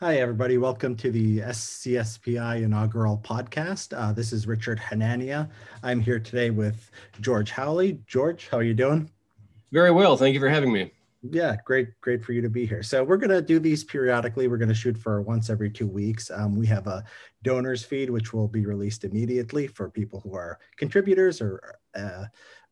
Hi, everybody. Welcome to the CSPI inaugural podcast. Uh, this is Richard Hanania. I'm here today with George Hawley. George, how are you doing? Very well. Thank you for having me. Yeah, great, great for you to be here. So we're going to do these periodically. We're going to shoot for once every two weeks. Um, we have a donors feed, which will be released immediately for people who are contributors or uh,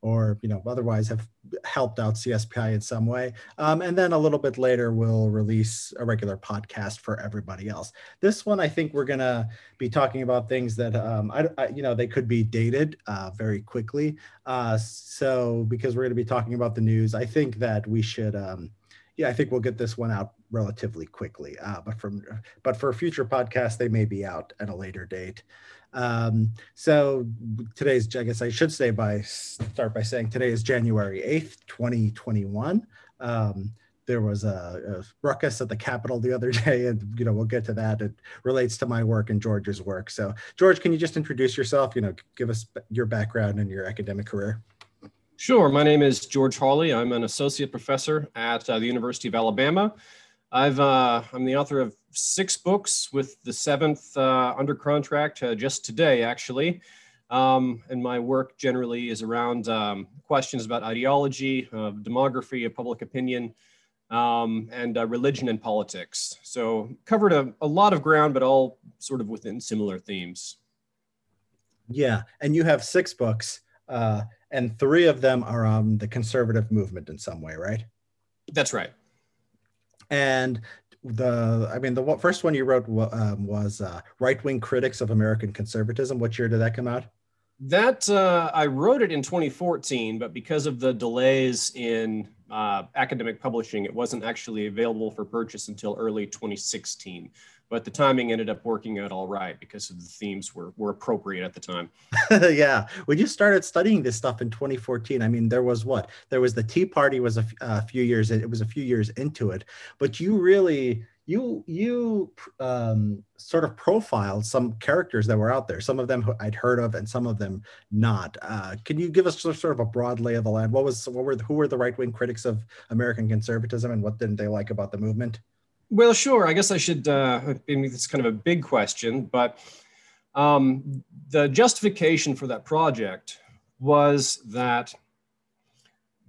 or you know otherwise have helped out CSPI in some way. Um, and then a little bit later, we'll release a regular podcast for everybody else. This one, I think we're gonna be talking about things that um, I, I, you know they could be dated uh, very quickly. Uh, so because we're gonna be talking about the news, I think that we should. Um, yeah, I think we'll get this one out relatively quickly. Uh, but from but for future podcasts, they may be out at a later date. Um, so today's, I guess I should say by start by saying today is January 8th, 2021. Um, there was a, a, ruckus at the Capitol the other day, and you know we'll get to that. It relates to my work and George's work. So, George, can you just introduce yourself? You know, give us your background and your academic career. Sure. My name is George Hawley. I'm an associate professor at uh, the University of Alabama. I've uh, I'm the author of six books, with the seventh uh, under contract uh, just today, actually. Um, and my work generally is around um, questions about ideology, demography, of public opinion, um, and uh, religion and politics. So covered a, a lot of ground, but all sort of within similar themes. Yeah, and you have six books, uh, and three of them are on the conservative movement in some way, right? That's right and the i mean the first one you wrote um, was uh, right-wing critics of american conservatism. What year did that come out? That uh, i wrote it in 2014 but because of the delays in uh, academic publishing it wasn't actually available for purchase until early 2016 but the timing ended up working out all right because of the themes were, were appropriate at the time. yeah. When you started studying this stuff in 2014, I mean, there was what? There was the Tea Party was a, a few years, it was a few years into it, but you really, you, you um, sort of profiled some characters that were out there, some of them I'd heard of and some of them not. Uh, can you give us sort of a broad lay of the land? What was, what were, who were the right-wing critics of American conservatism and what didn't they like about the movement? Well, sure. I guess I should. Uh, I mean, it's kind of a big question, but um, the justification for that project was that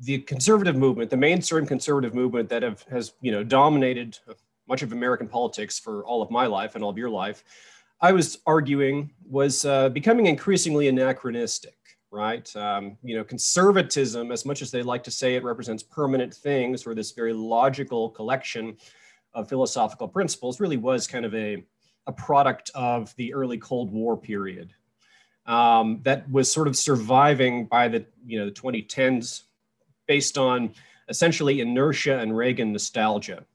the conservative movement, the mainstream conservative movement that have, has you know dominated much of American politics for all of my life and all of your life, I was arguing was uh, becoming increasingly anachronistic. Right, um, you know, conservatism, as much as they like to say it represents permanent things or this very logical collection of philosophical principles really was kind of a, a product of the early Cold War period um, that was sort of surviving by the you know the 2010s based on essentially inertia and Reagan nostalgia.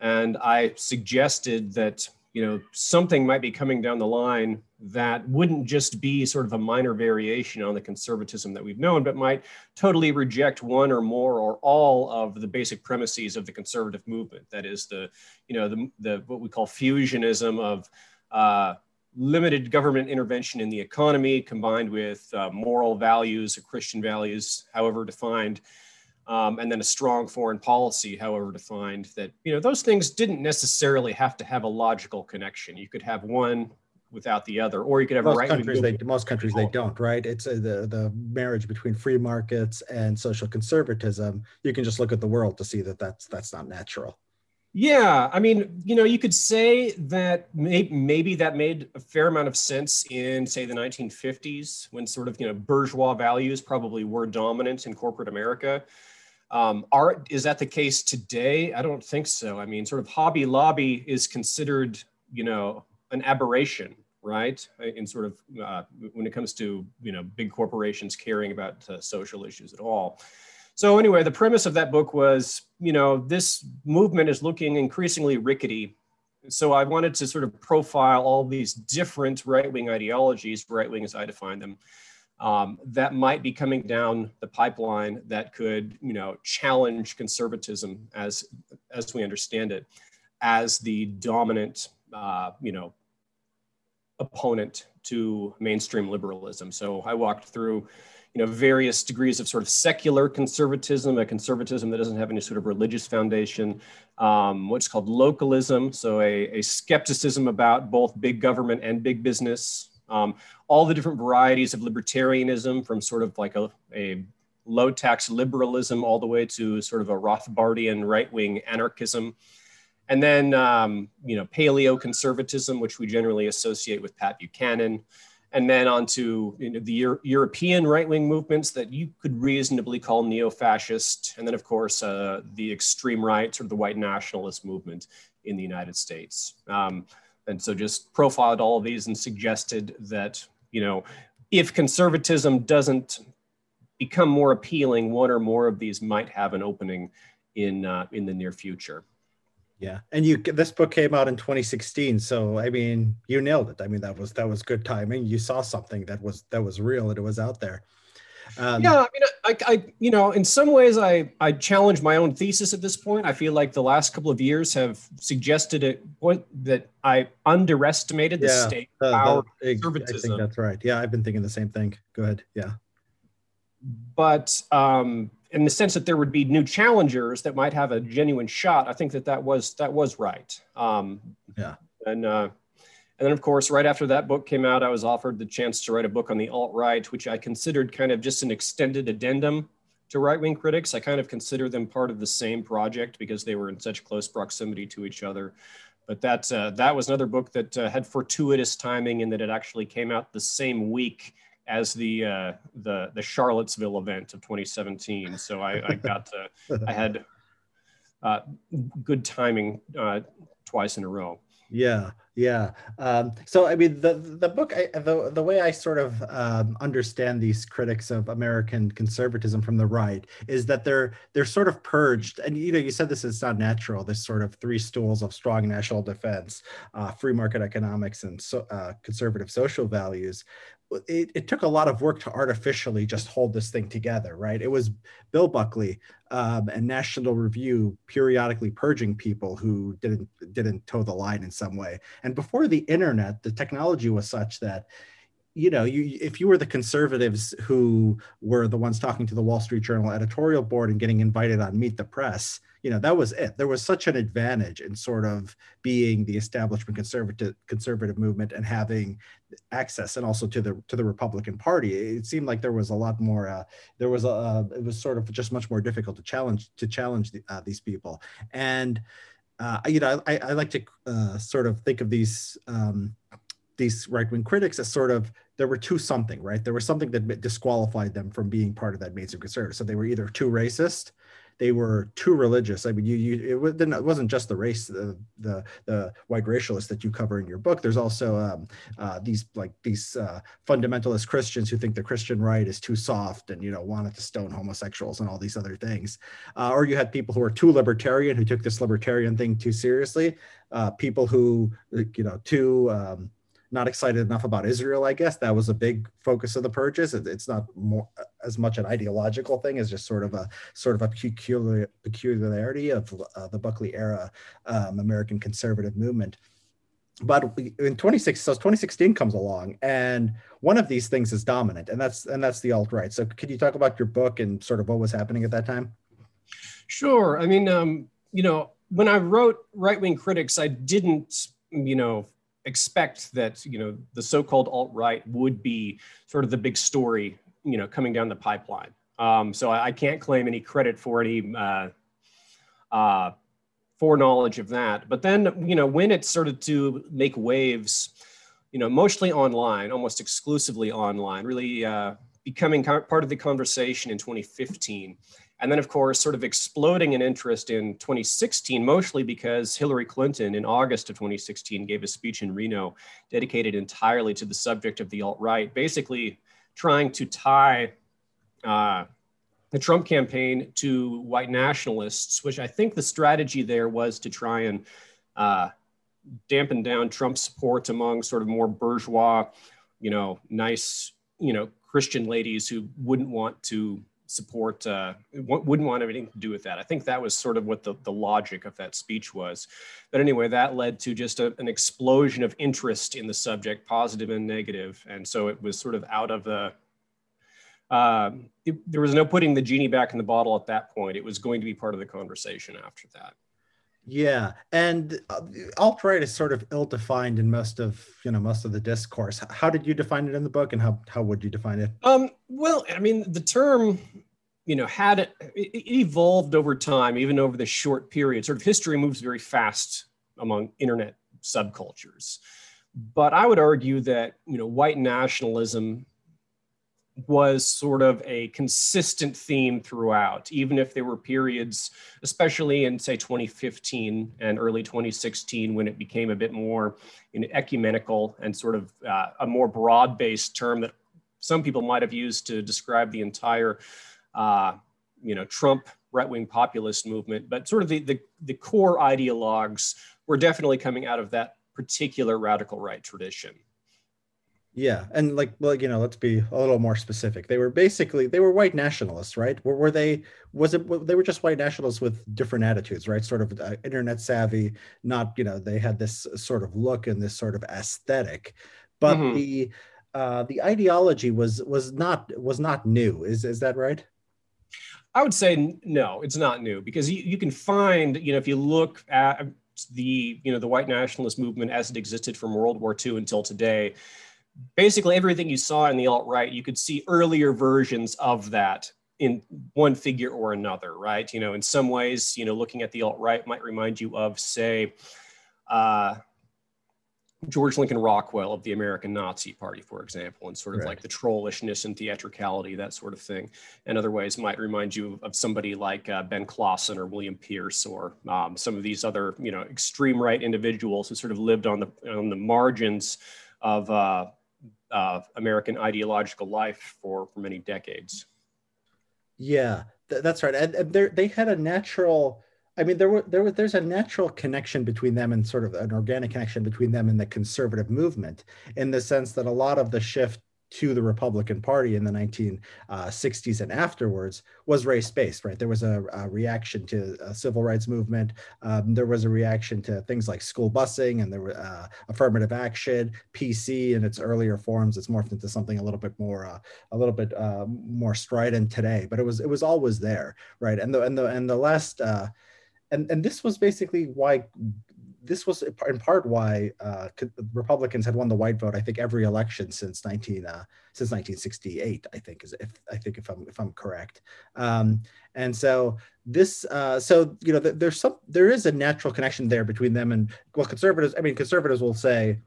And I suggested that you know something might be coming down the line that wouldn't just be sort of a minor variation on the conservatism that we've known but might totally reject one or more or all of the basic premises of the conservative movement. That is the you know the, the what we call fusionism of uh, limited government intervention in the economy combined with uh, moral values or christian values however defined um, and then a strong foreign policy, however defined, that you know those things didn't necessarily have to have a logical connection. You could have one without the other, or you could have most right countries. They, most countries they don't, right? It's uh, the the marriage between free markets and social conservatism. You can just look at the world to see that that's that's not natural. Yeah, I mean, you know, you could say that may, maybe that made a fair amount of sense in, say, the 1950s, when sort of you know bourgeois values probably were dominant in corporate America. Um, art is that the case today? I don't think so. I mean, sort of Hobby Lobby is considered, you know, an aberration, right? In sort of uh, when it comes to you know big corporations caring about uh, social issues at all. So anyway, the premise of that book was, you know, this movement is looking increasingly rickety. So I wanted to sort of profile all these different right-wing ideologies, right-wing as I define them, um, that might be coming down the pipeline that could, you know, challenge conservatism as as we understand it, as the dominant, uh, you know, opponent to mainstream liberalism. So I walked through, you know, various degrees of sort of secular conservatism, a conservatism that doesn't have any sort of religious foundation, um, what's called localism, so a, a, skepticism about both big government and big business, um, all the different varieties of libertarianism from sort of like a, a low tax liberalism all the way to sort of a Rothbardian right wing anarchism. And then, um, you know, paleo conservatism, which we generally associate with Pat Buchanan and then onto you know, the Euro- European right-wing movements that you could reasonably call neo-fascist, and then of course uh, the extreme right, sort of the white nationalist movement in the United States. Um, and so just profiled all of these and suggested that you know if conservatism doesn't become more appealing, one or more of these might have an opening in uh, in the near future. Yeah, and you this book came out in 2016, so I mean, you nailed it. I mean, that was that was good timing. You saw something that was that was real and it was out there. Um, yeah, I mean, I, I, you know, in some ways, I, I challenge my own thesis at this point. I feel like the last couple of years have suggested it that I underestimated the yeah, state power conservatism. I think that's right. Yeah, I've been thinking the same thing. Go ahead. Yeah, but um, in the sense that there would be new challengers that might have a genuine shot. I think that that was that was right. Um, yeah. And uh, and then of course, right after that book came out, I was offered the chance to write a book on the alt right, which I considered kind of just an extended addendum to right wing critics. I kind of consider them part of the same project because they were in such close proximity to each other. But that uh, that was another book that uh, had fortuitous timing in that it actually came out the same week as the uh, the the Charlottesville event of 2017. So I, I got to, I had uh, good timing uh, twice in a row. Yeah, yeah. Um, so I mean, the the book, I, the the way I sort of um, understand these critics of American conservatism from the right is that they're they're sort of purged, and you know, you said this is not natural. This sort of three stools of strong national defense, uh, free market economics, and so, uh, conservative social values it, it, took a lot of work to artificially just hold this thing together, right? It was Bill Buckley um, and National Review periodically purging people who didn't didn't toe the line in some way. And before the internet, the technology was such that you know, you if you were the conservatives who were the ones talking to the Wall Street Journal editorial board and getting invited on Meet the Press, you know, that was it. There was such an advantage in sort of being the establishment conservative conservative movement and having access and also to the to the Republican Party. It seemed like there was a lot more. Uh, there was a it was sort of just much more difficult to challenge to challenge the, uh, these people. And uh, you know, I, I like to uh, sort of think of these. Um, these right-wing critics as sort of there were two something right there was something that disqualified them from being part of that mainstream conservative so they were either too racist they were too religious. I mean you, you it, wasn't just the race the, the, the white racialists that you cover in your book. There's also um, uh, these like these uh, fundamentalist christians who think the christian right is too soft and you know wanted to stone homosexuals and all these other things. Uh, or you had people who were too libertarian who took this libertarian thing too seriously. Uh, people who you know too um, not excited enough about Israel, I guess. That was a big focus of the purchase. It, it's not more as much an ideological thing as just sort of a sort of a peculiar peculiarity of uh, the Buckley era um, American conservative movement. But in 26, so 2016 comes along, and one of these things is dominant, and that's and that's the alt right. So, could you talk about your book and sort of what was happening at that time? Sure. I mean, um, you know, when I wrote Right Wing Critics, I didn't, you know, expect that you know the so-called alt-right would be sort of the big story you know coming down the pipeline. Um, so I, I, can't claim any credit for any uh, uh, foreknowledge of that. But then you know when it started to make waves you know mostly online almost exclusively online really uh, becoming part of the conversation in 2015 and then, of course, sort of exploding in interest in 2016, mostly because Hillary Clinton in August of 2016 gave a speech in Reno dedicated entirely to the subject of the alt right, basically trying to tie uh, the Trump campaign to white nationalists, which I think the strategy there was to try and uh, dampen down Trump's support among sort of more bourgeois, you know, nice, you know, Christian ladies who wouldn't want to support uh, wouldn't want anything to do with that i think that was sort of what the, the logic of that speech was but anyway that led to just a, an explosion of interest in the subject positive and negative and so it was sort of out of the uh, it, there was no putting the genie back in the bottle at that point. It was going to be part of the conversation after that. Yeah, and uh, alt right is sort of ill-defined in most of you know most of the discourse. How did you define it in the book, and how how would you define it? Um, well, I mean, the term, you know, had it, it evolved over time, even over the short period. Sort of history moves very fast among internet subcultures, but I would argue that you know white nationalism was sort of a consistent theme throughout, even if there were periods, especially in say 2015 and early 2016, when it became a bit more you know, ecumenical and sort of uh, a more broad-based term that some people might have used to describe the entire, uh, you know, Trump right-wing populist movement. But sort of the, the, the core ideologues were definitely coming out of that particular radical right tradition. Yeah, and like, well, you know, let's be a little more specific. They were basically they were white nationalists, right? Were, were they? Was it? They were just white nationalists with different attitudes, right? Sort of uh, internet savvy. Not, you know, they had this sort of look and this sort of aesthetic, but mm-hmm. the uh, the ideology was was not was not new. Is is that right? I would say no, it's not new because you, you can find, you know, if you look at the you know the white nationalist movement as it existed from World War II until today basically everything you saw in the alt-right, you could see earlier versions of that in one figure or another, right? You know, in some ways, you know, looking at the alt-right might remind you of, say, uh, George Lincoln Rockwell of the American Nazi Party, for example, and sort of right. like the trollishness and theatricality, that sort of thing. And other ways, might remind you of somebody like uh, Ben Klassen or William Pierce or um, some of these other, you know, extreme right individuals who sort of lived on the on the margins of uh, uh, American ideological life for, for many decades. Yeah, th- that's right. And, and they had a natural. I mean, there were there was there's a natural connection between them and sort of an organic connection between them and the conservative movement, in the sense that a lot of the shift to the Republican Party in the 1960s uh, and afterwards was race based, right? There was a, a reaction to a civil rights movement. Um, there was a reaction to things like school busing and there were uh, affirmative action, PC in its earlier forms. It's morphed into something a little bit more, uh, a little bit uh, more strident today, but it was it was always there, right? And the and the and the last. And, and this was basically why this was in part why uh, Republicans had won the white vote. I think every election since 19 uh, since 1968. I think is if I think if I'm if I'm correct. Um, and so this uh, so you know there's some there is a natural connection there between them and well conservatives. I mean conservatives will say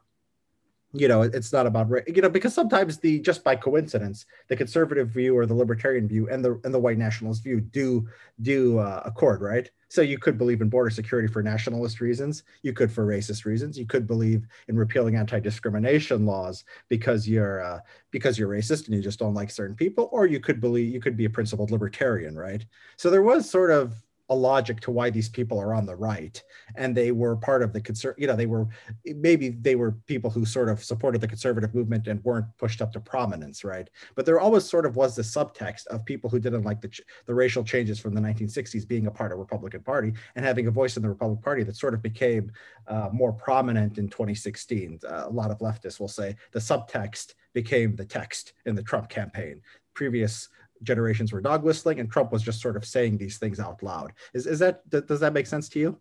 you know it's not about you know because sometimes the just by coincidence the conservative view or the libertarian view and the and the white nationalist view do do uh, accord right? So you could believe in border security for nationalist reasons you could for racist reasons you could believe in repealing anti-discrimination laws because you're uh, because you're racist and you just don't like certain people or you could believe you could be a principled libertarian right? So there was sort of a logic to why these people are on the right. And they were part of the concern you know they were maybe they were people who sort of supported the conservative movement and weren't pushed up to prominence right? But there always sort of was the subtext of people who didn't like the, the racial changes from the 1960s being a part of republican party and having a voice in the republican party that sort of became uh, more prominent in 2016 uh, a lot of leftists will say the subtext became the text in the trump campaign. Previous generations were dog whistling and Trump was just sort of saying these things out loud. Is, is that, does that make sense to you?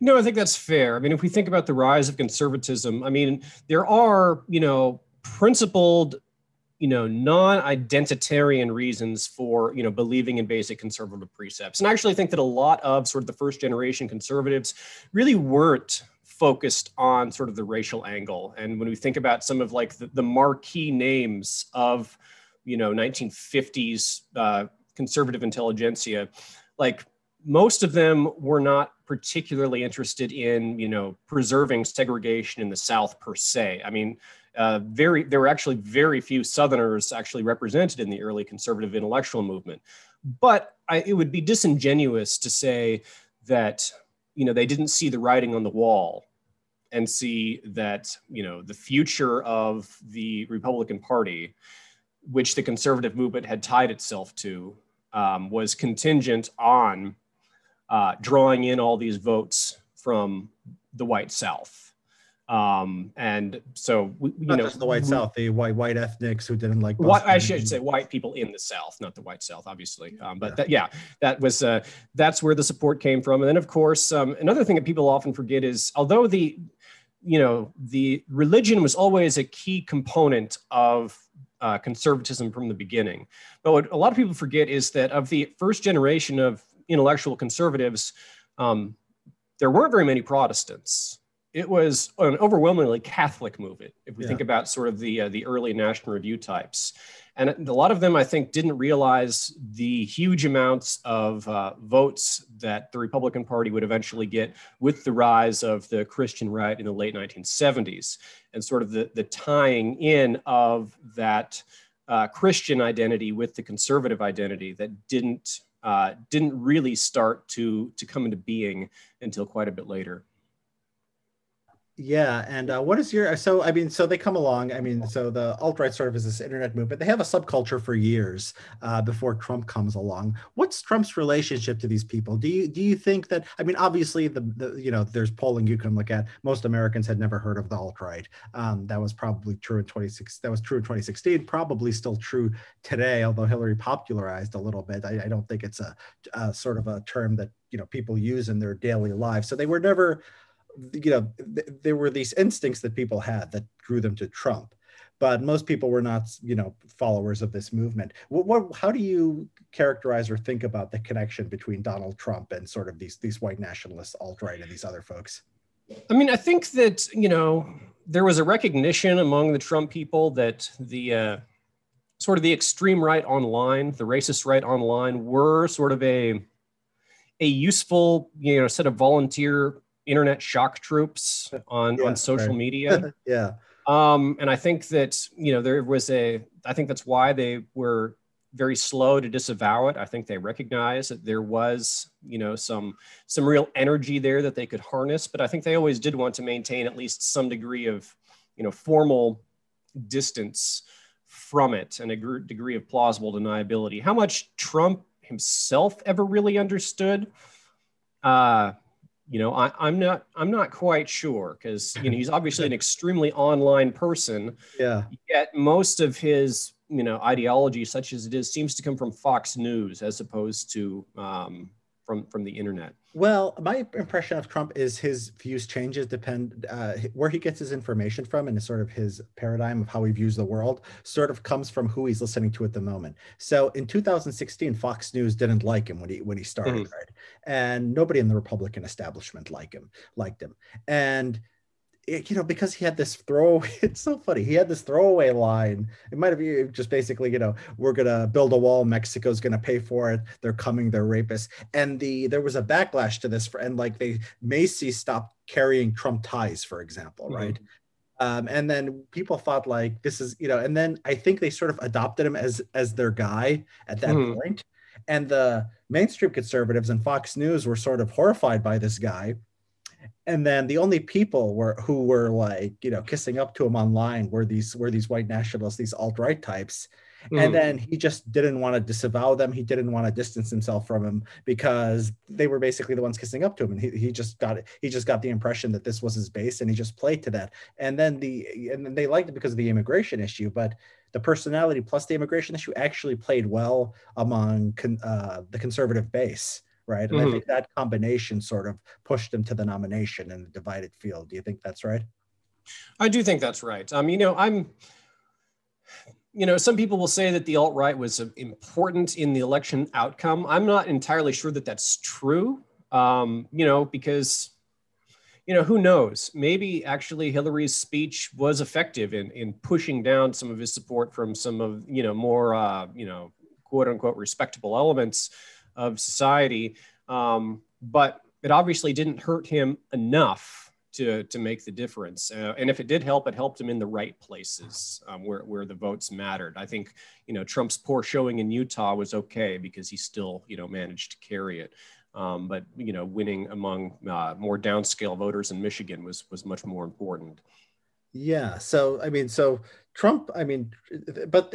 No, I think that's fair. I mean, if we think about the rise of conservatism, I mean, there are, you know, principled, you know, non-identitarian reasons for, you know, believing in basic conservative precepts. And I actually think that a lot of sort of the first generation conservatives really weren't focused on sort of the racial angle. And when we think about some of like the, the marquee names of, you know 1950s uh, conservative intelligentsia like most of them were not particularly interested in you know preserving segregation in the south per se. I mean uh, very there were actually very few southerners actually represented in the early conservative intellectual movement. But I, it would be disingenuous to say that you know they didn't see the writing on the wall and see that you know the future of the republican party which the conservative movement had tied itself to, um, was contingent on uh, drawing in all these votes from the white South. Um, and so we, you not know, just the white we, South, the white white ethnics who didn't like. White, I should say white people in the South, not the white South, obviously. Um, but yeah. That, yeah, that was uh, that's where the support came from. And then, of course, um, another thing that people often forget is although the you know the religion was always a key component of uh, conservatism from the beginning. But what a lot of people forget is that of the first generation of intellectual conservatives, um, there weren't very many Protestants it was an overwhelmingly Catholic movement. If we yeah. think about sort of the uh, the early National Review types, and a lot of them, I think, didn't realize the huge amounts of uh, votes that the Republican Party would eventually get with the rise of the Christian right in the late 1970s, and sort of the the tying in of that uh, Christian identity with the conservative identity that didn't uh, didn't really start to to come into being until quite a bit later. Yeah, and uh, what is your so? I mean, so they come along. I mean, so the alt right sort of is this internet movement. They have a subculture for years uh, before Trump comes along. What's Trump's relationship to these people? Do you do you think that? I mean, obviously, the, the you know, there's polling you can look at. Most Americans had never heard of the alt right. Um, that was probably true in 26. That was true in 2016. Probably still true today. Although Hillary popularized a little bit, I, I don't think it's a, a sort of a term that you know people use in their daily lives. So they were never you know, th- there were these instincts that people had that drew them to Trump, but most people were not, you know, followers of this movement. What, what, how do you characterize or think about the connection between Donald Trump and sort of these these white nationalists, alt right, and these other folks? I mean, I think that you know there was a recognition among the Trump people that the uh, sort of the extreme right online, the racist right online, were sort of a a useful you know set of volunteer internet shock troops on yeah, on social right. media. yeah. Um, and I think that you know there was a. I think that's why they were very slow to disavow it. I think they recognized that there was you know some some real energy there that they could harness. But I think they always did want to maintain at least some degree of you know formal distance from it and a degree of plausible deniability. How much Trump himself ever really understood? Uh, you know I, am not i'm not quite sure because you know he's obviously an extremely online person. Yeah. Yet most of his you know ideology such as it is seems to come from fox news as opposed to um, from from the internet? Well my impression of trump is his views changes depend uh, where he gets his information from and sort of his paradigm of how he views the world sort of comes from who he's listening to at the moment. So in 2016 fox news didn't like him when he when he started mm-hmm. right? And nobody in the republican establishment liked him liked him. And you know, because he had this throw, it's so funny. He had this throwaway line. It might have been just basically, you know, we're gonna build a wall. Mexico's gonna pay for it. They're coming. They're rapists. And the there was a backlash to this, for, and like they Macy stopped carrying Trump ties, for example, mm-hmm. right? Um, and then people thought like this is, you know, and then I think they sort of adopted him as as their guy at that mm-hmm. point. And the mainstream conservatives and Fox News were sort of horrified by this guy and then the only people were who were like you know kissing up to him online were these were these white nationalists these alt-right types. Mm. and then he just didn't want to disavow them. He didn't want to distance himself from him because they were basically the ones kissing up to him. And he, he just got he just got the impression that this was his base and he just played to that. And then the and then they liked it because of the immigration issue but the personality plus the immigration issue actually played well among con, uh, the conservative base right? And mm-hmm. I think that combination sort of pushed him to the nomination in a divided field. Do you think that's right? I do think that's right. Um, you know, I'm, you know, some people will say that the alt right was important in the election outcome. I'm not entirely sure that that's true. Um, you know, because you know, who knows? Maybe actually Hillary's speech was effective in in pushing down some of his support from some of you know more uh, you know quote unquote respectable elements of society. Um, but it obviously didn't hurt him enough to, to make the difference. Uh, and if it did help, it helped him in the right places um, where, where the votes mattered. I think, you know, Trump's poor showing in Utah was okay because he still, you know, managed to carry it. Um, but, you know, winning among uh, more downscale voters in Michigan was, was much more important. Yeah. So, I mean, so Trump, I mean, but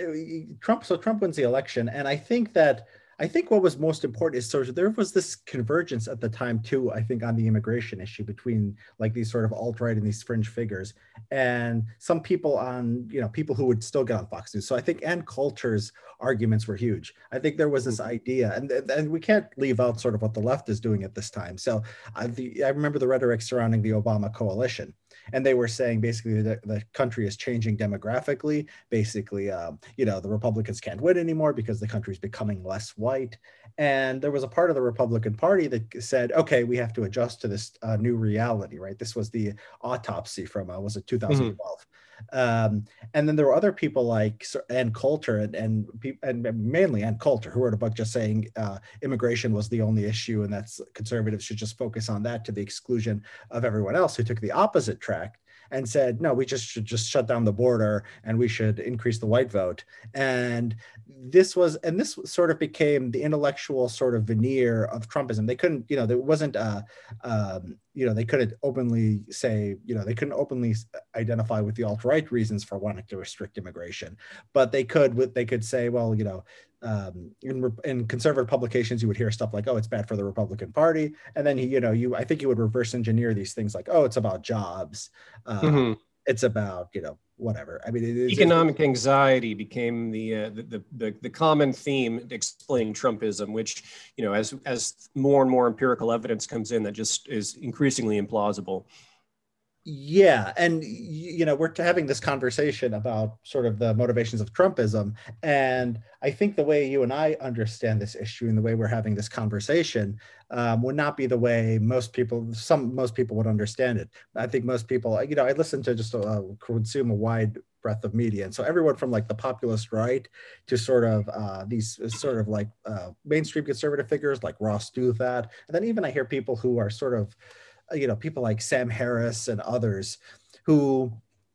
Trump, so Trump wins the election. And I think that I think what was most important is sort of there was this convergence at the time too. I think on the immigration issue between like these sort of alt right and these fringe figures, and some people on you know people who would still get on Fox News. So I think Ann Coulter's arguments were huge. I think there was this mm-hmm. idea, and and we can't leave out sort of what the left is doing at this time. So I, the, I remember the rhetoric surrounding the Obama coalition and they were saying basically the, the country is changing demographically. Basically um, you know the republicans can't win anymore because the country is becoming less white. And there was a part of the republican party that said okay we have to adjust to this uh, new reality right? This was the autopsy from uh, was it 2012 mm-hmm. Um, and then there were other people like Ann Coulter and and, and mainly Ann Coulter who wrote a book just saying uh, immigration was the only issue and that's conservatives should just focus on that to the exclusion of everyone else who took the opposite track and said, no, we just should just shut down the border and we should increase the white vote. And this was, and this sort of became the intellectual sort of veneer of Trumpism. They couldn't, you know, there wasn't, a, um, you know, they couldn't openly say, you know, they couldn't openly identify with the alt-right reasons for wanting to restrict immigration, but they could, with, they could say, well, you know, um, in, in conservative publications, you would hear stuff like, "Oh, it's bad for the Republican Party," and then he, you know, you I think you would reverse engineer these things like, "Oh, it's about jobs." Uh, mm-hmm. It's about you know whatever. I mean, it, economic anxiety became the, uh, the, the the common theme explaining Trumpism, which you know, as as more and more empirical evidence comes in, that just is increasingly implausible yeah and you know we're having this conversation about sort of the motivations of trumpism and i think the way you and i understand this issue and the way we're having this conversation um, would not be the way most people some most people would understand it. I think most people you know i listen to just uh, consume a wide breadth of media and so everyone from like the populist right to sort of uh, these sort of like uh, mainstream conservative figures like ross douthat and then even i hear people who are sort of uh, you know people like Sam Harris and others who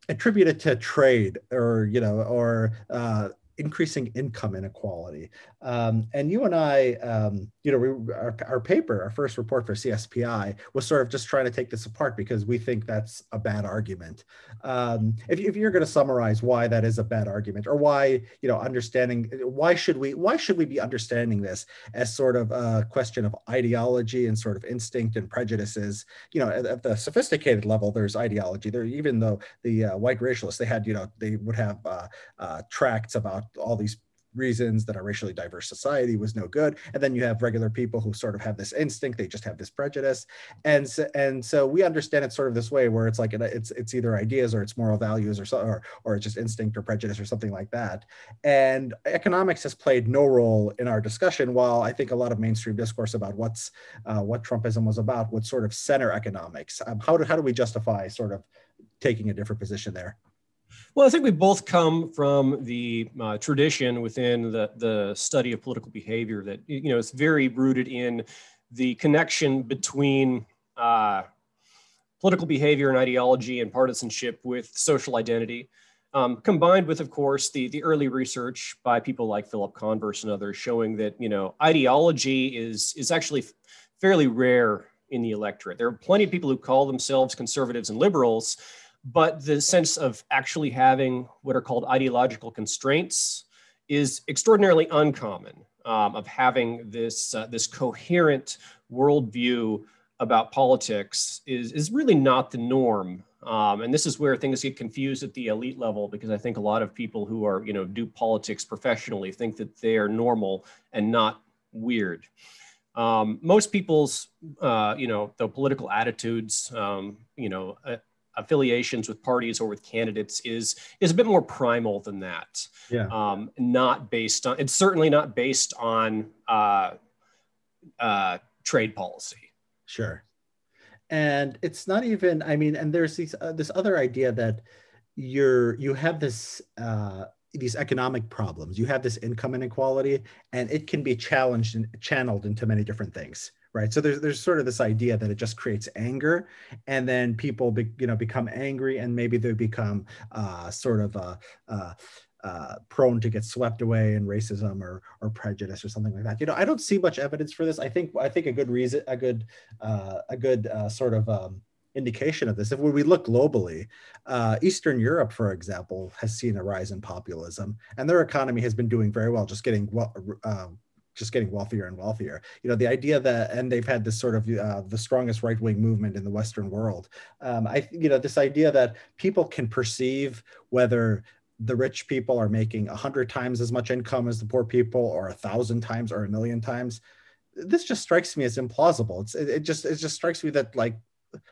attribute it to trade or you know or uh, increasing income inequality. Um, and you and I, um, you know, we, our, our, paper, our first report for CSPI was sort of just trying to take this apart because we think that's a bad argument. Um, if, if you're going to summarize why that is a bad argument or why, you know, understanding, why should we, why should we be understanding this as sort of a question of ideology and sort of instinct and prejudices, you know, at, at the sophisticated level, there's ideology there, even though the uh, white racialists, they had, you know, they would have uh, uh, tracts about all these reasons that a racially diverse society was no good. And then you have regular people who sort of have this instinct they just have this prejudice. And so, and so we understand it sort of this way where it's like it's it's either ideas or it's moral values or so or, or it's just instinct or prejudice or something like that. And economics has played no role in our discussion while i think a lot of mainstream discourse about what's uh, what trumpism was about would sort of center economics. Um, how do how do we justify sort of taking a different position there well, I think we both come from the uh, tradition within the, the study of political behavior that, you know, it's very rooted in the connection between uh, political behavior and ideology and partisanship with social identity, um, combined with, of course, the, the early research by people like Philip Converse and others showing that, you know, ideology is, is actually fairly rare in the electorate. There are plenty of people who call themselves conservatives and liberals, but the sense of actually having what are called ideological constraints is extraordinarily uncommon um, of having this uh, this coherent worldview about politics is is really not the norm um, and this is where things get confused at the elite level because I think a lot of people who are you know do politics professionally think that they are normal and not weird. Um, most people's uh, you know the political attitudes um, you know uh, affiliations with parties or with candidates is is a bit more primal than that. Yeah. Um, not based on. It's certainly not based on uh, uh, trade policy. Sure. And it's not even. I mean, and there's these uh, this other idea that you're you have this. Uh, these economic problems you have this income inequality and it can be challenged and channeled into many different things right so there's there's sort of this idea that it just creates anger and then people be, you know become angry and maybe they become uh, sort of uh, uh, uh, prone to get swept away in racism or or prejudice or something like that. You know, I don't see much evidence for this. I think I think a good reason, a good uh, a good uh, sort of um, indication of this. If we look globally, uh, Eastern Europe, for example, has seen a rise in populism, and their economy has been doing very well, just getting well, uh, just getting wealthier and wealthier. You know, the idea that, and they've had this sort of uh, the strongest right wing movement in the Western world. Um, I, you know, this idea that people can perceive whether the rich people are making a hundred times as much income as the poor people, or a thousand times, or a million times. This just strikes me as implausible. It's it, it just it just strikes me that like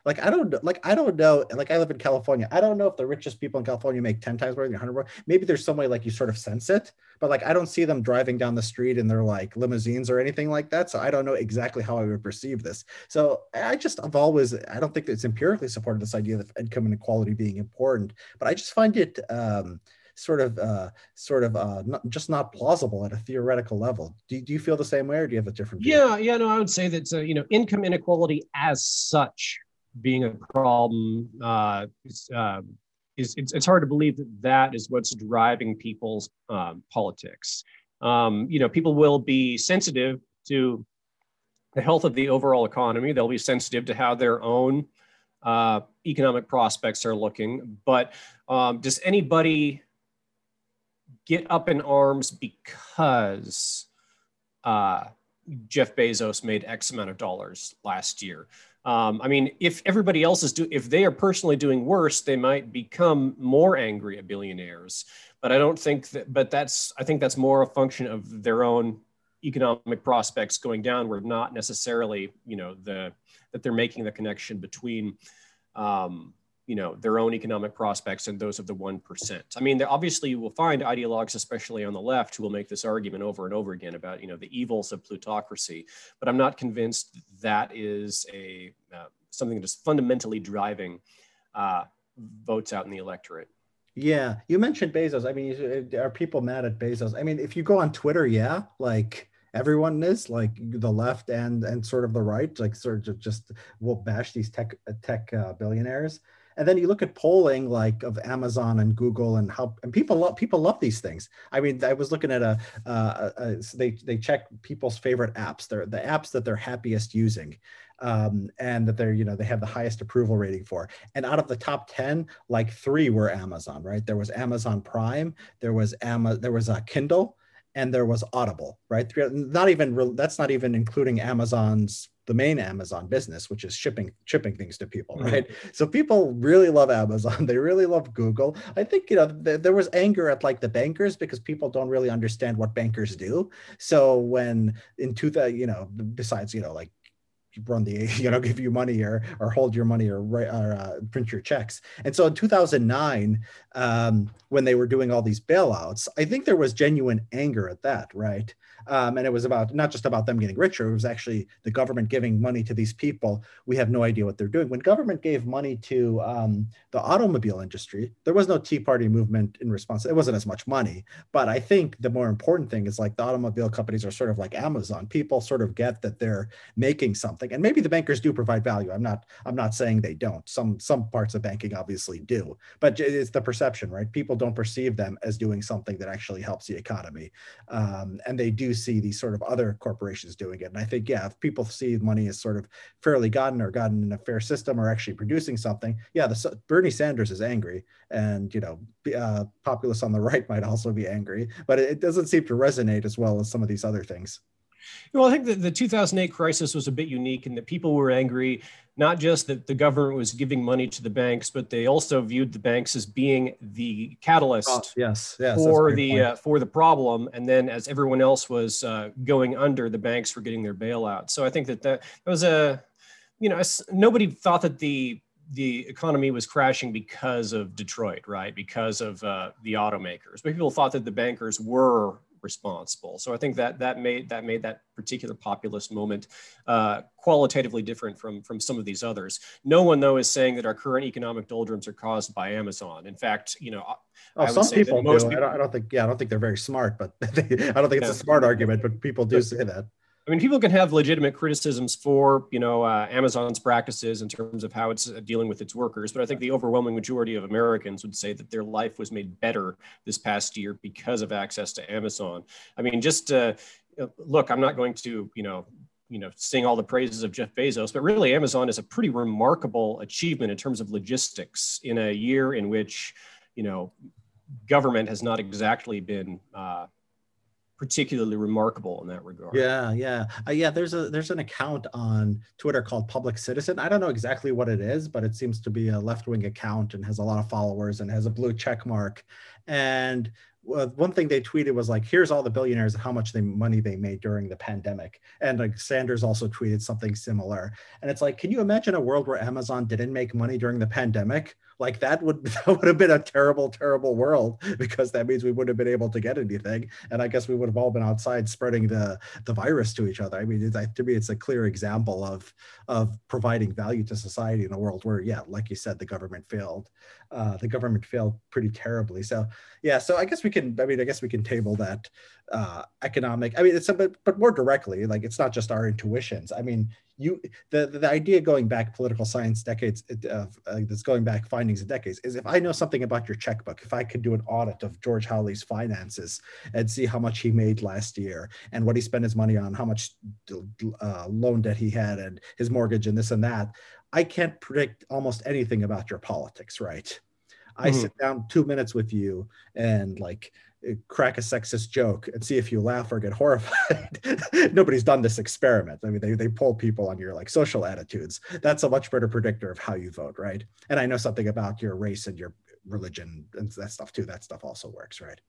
like I don't like I don't know. Like I live in California. I don't know if the richest people in California make 10 times more than 100 more. Maybe there's some way like you sort of sense it, but like I don't see them driving down the street in their like limousines or anything like that. So I don't know exactly how I would perceive this. So I just I've always I don't think it's empirically supported this idea of income inequality being important, but I just find it um sort of uh, sort of uh, not, just not plausible at a theoretical level. Do, do you feel the same way, or do you have a different? View? Yeah, yeah, no, I would say that uh, you know income inequality as such being a problem uh, is, uh, is it's, it's, hard to believe that that is what's driving people's um, politics. Um, you know, people will be sensitive to the health of the overall economy. They'll be sensitive to how their own uh, economic prospects are looking. But um, does anybody get up in arms because uh, Jeff Bezos made X amount of dollars last year? Um, I mean, if everybody else is do, if they are personally doing worse, they might become more angry at billionaires. But I don't think that. But that's I think that's more a function of their own economic prospects going downward, not necessarily you know the that they're making the connection between um, you know their own economic prospects and those of the 1% i mean obviously you will find ideologues especially on the left who will make this argument over and over again about you know the evils of plutocracy. But i'm not convinced that is a uh, something that is fundamentally driving uh, votes out in the electorate. Yeah. You mentioned bezos. I mean are people mad at bezos? I mean if you go on twitter yeah like everyone is like the left and and sort of the right like sort of just will bash these tech tech uh, billionaires and then you look at polling like of Amazon and Google and how and people love people love these things. I mean, I was looking at a, uh, a, a they they check people's favorite apps. They're the apps that they're happiest using. Um, and that they're you know they have the highest approval rating for and out of the top 10 like three were amazon right there was amazon prime there was Ama, there was a kindle and there was audible right not even that's not even including amazon's the main Amazon business, which is shipping shipping things to people, mm-hmm. right? Mm-hmm. So people really love Amazon. They really love Google. I think you know th- there was anger at like the bankers because people don't really understand what bankers do. So when in two thousand, you know, besides you know like run the you know give you money or or hold your money or, or uh, print your checks and so in 2009 um, when they were doing all these bailouts i think there was genuine anger at that right um, and it was about not just about them getting richer, it was actually the government giving money to these people. We have no idea what they're doing. When government gave money to um, the automobile industry, there was no Tea Party movement in response. It wasn't as much money. But I think the more important thing is like the automobile companies are sort of like Amazon. People sort of get that they're making something. And maybe the bankers do provide value. I'm not I'm not saying they don't. Some some parts of banking obviously do. But it's the perception, right? People don't perceive them as doing something that actually helps the economy. Um, and they do see these sort of other corporations doing it. And I think, yeah, if people see money as sort of fairly gotten or gotten in a fair system or actually producing something, yeah, the Bernie Sanders is angry, and you know, uh, populists on the right might also be angry, but it, it doesn't seem to resonate as well as some of these other things. Well, I think that the 2008 crisis was a bit unique in that people were angry, not just that the government was giving money to the banks, but they also viewed the banks as being the catalyst oh, yes, yes, for the uh, for the problem. And then as everyone else was uh, going under, the banks were getting their bailout. So I think that that, that was a, you know, nobody thought that the the economy was crashing because of Detroit, right? Because of uh, the automakers. But people thought that the bankers were responsible. So I think that that made that made that particular populist moment uh, qualitatively different from from some of these others. No one though is saying that our current economic doldrums are caused by Amazon. In fact, you know, oh, some people do. People, I, don't, I, don't, think yeah, I don't think they're very smart, but they, I don't think it's yeah. a smart argument, but people do say that. I mean, people can have legitimate criticisms for, you know, uh, Amazon's practices in terms of how it's uh, dealing with its workers, but I think the overwhelming majority of Americans would say that their life was made better this past year because of access to Amazon. I mean, just uh, look, I'm not going to, you know, you know, sing all the praises of Jeff Bezos, but really, Amazon is a pretty remarkable achievement in terms of logistics in a year in which, you know, government has not exactly been uh, particularly remarkable in that regard. Yeah, yeah, uh, yeah. There's a there's an account on Twitter called Public Citizen. I don't know exactly what it is, but it seems to be a left wing account and has a lot of followers and has a blue check mark. And one thing they tweeted was like, "Here's all the billionaires and how much they, money they made during the pandemic." And like Sanders also tweeted something similar. And it's like, can you imagine a world where Amazon didn't make money during the pandemic? Like that would that would have been a terrible terrible world because that means we wouldn't have been able to get anything. And i guess we would have all been outside spreading the the virus to each other. I mean it's, to me it's a clear example of of providing value to society in a world where yeah like you said the government failed uh, the government failed pretty terribly. So yeah so i guess we can i mean i guess we can table that uh, economic i mean it's a bit but more directly like it's not just our intuitions i mean you the the idea going back political science decades of uh, that's going back findings of decades is if I know something about your checkbook, if I could do an audit of George Hawley's finances and see how much he made last year and what he spent his money on, how much uh, loan debt he had and his mortgage and this and that, I can't predict almost anything about your politics, right? I mm-hmm. sit down two minutes with you and like crack a sexist joke and see if you laugh or get horrified. Nobody's done this experiment. I mean, they, they poll people on your like social attitudes. That's a much better predictor of how you vote, right? And I know something about your race and your religion and that stuff too. That stuff also works, right?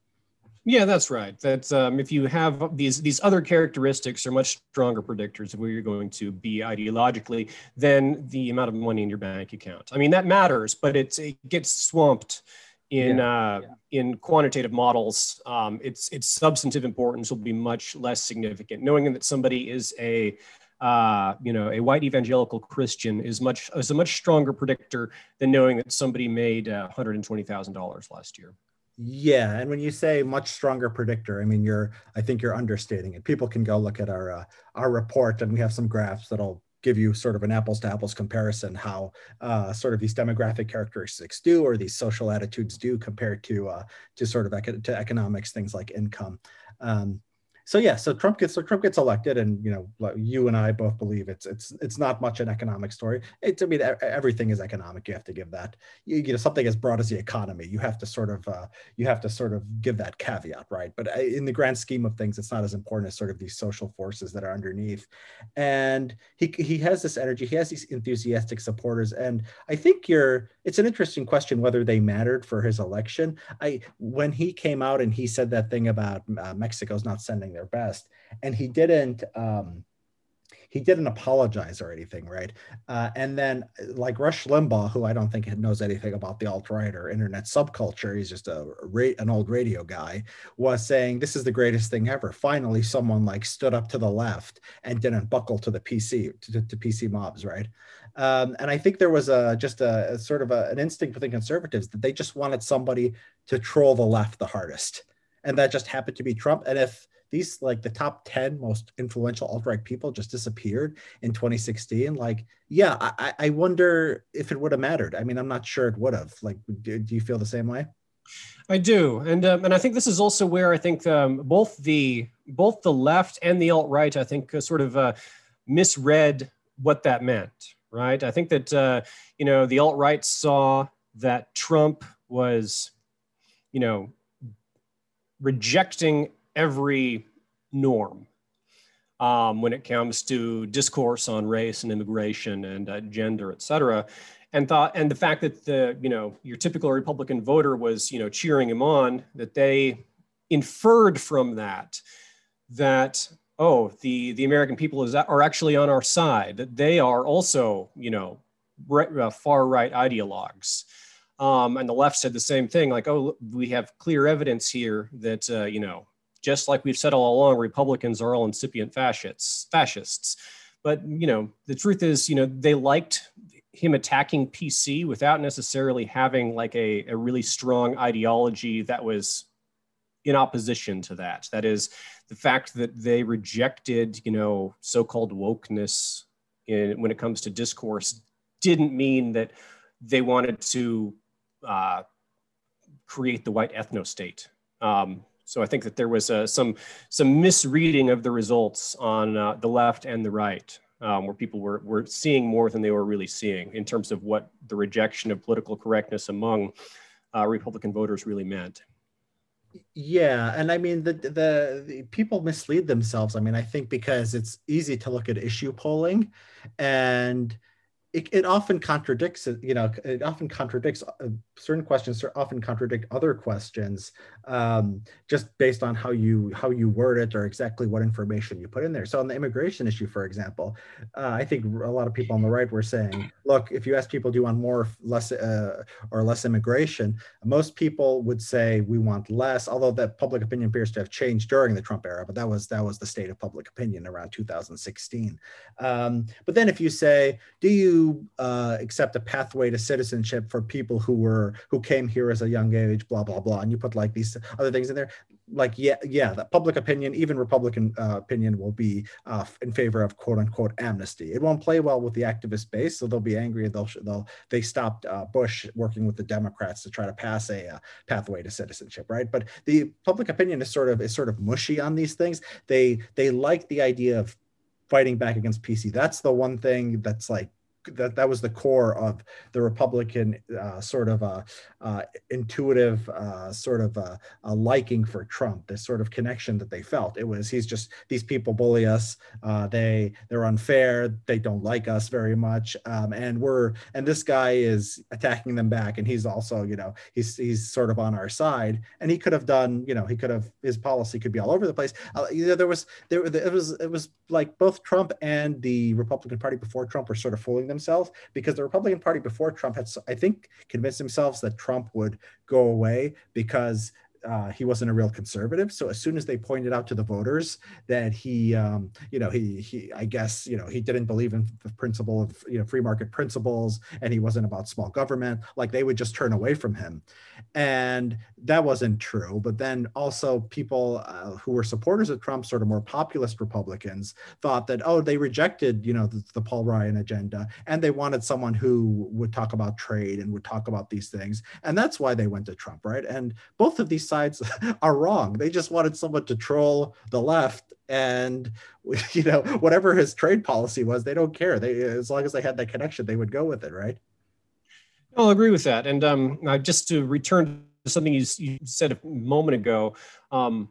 Yeah, that's right. That um, if you have these these other characteristics are much stronger predictors of where you're going to be ideologically than the amount of money in your bank account. I mean, that matters, but it's it gets swamped in yeah, uh, yeah. in quantitative models, um, its its substantive importance will be much less significant. Knowing that somebody is a uh, you know a white evangelical Christian is much is a much stronger predictor than knowing that somebody made uh, one hundred and twenty thousand dollars last year. Yeah, and when you say much stronger predictor, I mean you're I think you're understating it. People can go look at our uh, our report, and we have some graphs that'll give you sort of an apples to apples comparison how uh, sort of these demographic characteristics do or these social attitudes do compared to uh, to sort of to economics things like income. Um, so yeah, so Trump gets so Trump gets elected, and you know, you and I both believe it's it's it's not much an economic story. It's I mean, everything is economic. You have to give that. You, you know, something as broad as the economy, you have to sort of uh, you have to sort of give that caveat, right? But uh, in the grand scheme of things, it's not as important as sort of these social forces that are underneath. And he he has this energy. He has these enthusiastic supporters, and I think you're. It's an interesting question whether they mattered for his election. I when he came out and he said that thing about uh, Mexico's not sending their best. And he didn't um, he didn't apologize or anything, right? Uh, and then like Rush Limbaugh, who I don't think knows anything about the alt right or internet subculture, he's just a an old radio guy, was saying this is the greatest thing ever. Finally, someone like stood up to the left and didn't buckle to the PC to, to PC mobs, right? Um, and I think there was a just a, a sort of a, an instinct within conservatives that they just wanted somebody to troll the left the hardest, and that just happened to be Trump. And if these like the top 10 most influential alt-right people just disappeared in 2016 like yeah i, I wonder if it would have mattered. I mean i'm not sure it would have like do, do you feel the same way? I do. And um, and i think this is also where i think um, both the both the left and the alt-right i think uh, sort of uh, misread what that meant right? I think that uh, you know the alt-right saw that trump was you know rejecting every norm um, when it comes to discourse on race and immigration and uh, gender, et cetera. And thought, and the fact that the, you know, your typical Republican voter was, you know, cheering him on, that they inferred from that, that, oh, the, the American people is, are actually on our side, that they are also, you know, right, uh, far right ideologues. Um, and the left said the same thing, like, oh, we have clear evidence here that, uh, you know, just like we've said all along, Republicans are all incipient fascists. Fascists, but you know the truth is, you know they liked him attacking PC without necessarily having like a, a really strong ideology that was in opposition to that. That is the fact that they rejected, you know, so-called wokeness in, when it comes to discourse didn't mean that they wanted to uh, create the white ethno state. Um, so I think that there was uh, some some misreading of the results on uh, the left and the right, um, where people were were seeing more than they were really seeing in terms of what the rejection of political correctness among uh, Republican voters really meant. Yeah, and I mean the, the, the people mislead themselves. I mean, I think because it's easy to look at issue polling, and it, it often contradicts you know it often contradicts uh, certain questions often contradict other questions um, just based on how you how you word it or exactly what information you put in there. So on the immigration issue for example uh, i think a lot of people on the right were saying look if you ask people do you want more less uh, or less immigration most people would say we want less although that public opinion appears to have changed during the trump era but that was that was the state of public opinion around 2016 um, but then if you say do you uh, accept a pathway to citizenship for people who were who came here as a young age, blah blah blah, and you put like these other things in there. Like yeah, yeah, the public opinion, even Republican uh, opinion, will be uh, in favor of quote unquote amnesty. It won't play well with the activist base, so they'll be angry. They'll they'll they stopped uh, Bush working with the Democrats to try to pass a uh, pathway to citizenship, right? But the public opinion is sort of is sort of mushy on these things. They they like the idea of fighting back against PC. That's the one thing that's like that that was the core of the Republican uh, sort of uh, uh, intuitive uh, sort of uh, a liking for Trump. This sort of connection that they felt. It was he's just these people bully us. Uh, they they're unfair. They don't like us very much. Um, and we're and this guy is attacking them back. And he's also you know he's he's sort of on our side. And he could have done you know he could have his policy could be all over the place. you know there was there it was it was like both Trump and the Republican Party before Trump were sort of fooling themselves because the Republican Party before Trump had, I think, convinced themselves that Trump would go away because uh, he wasn't a real conservative. So as soon as they pointed out to the voters that he, um, you know, he, he, I guess, you know, he didn't believe in the principle of, you know, free market principles, and he wasn't about small government, like they would just turn away from him, and that wasn't true. But then also people uh, who were supporters of Trump, sort of more populist Republicans, thought that oh, they rejected, you know, the, the Paul Ryan agenda, and they wanted someone who would talk about trade and would talk about these things, and that's why they went to Trump, right? And both of these sides are wrong. They just wanted someone to troll the left and you know whatever his trade policy was they don't care. They as long as they had that connection they would go with it right? I'll agree with that. And um, just to return to something you, you said a moment ago um,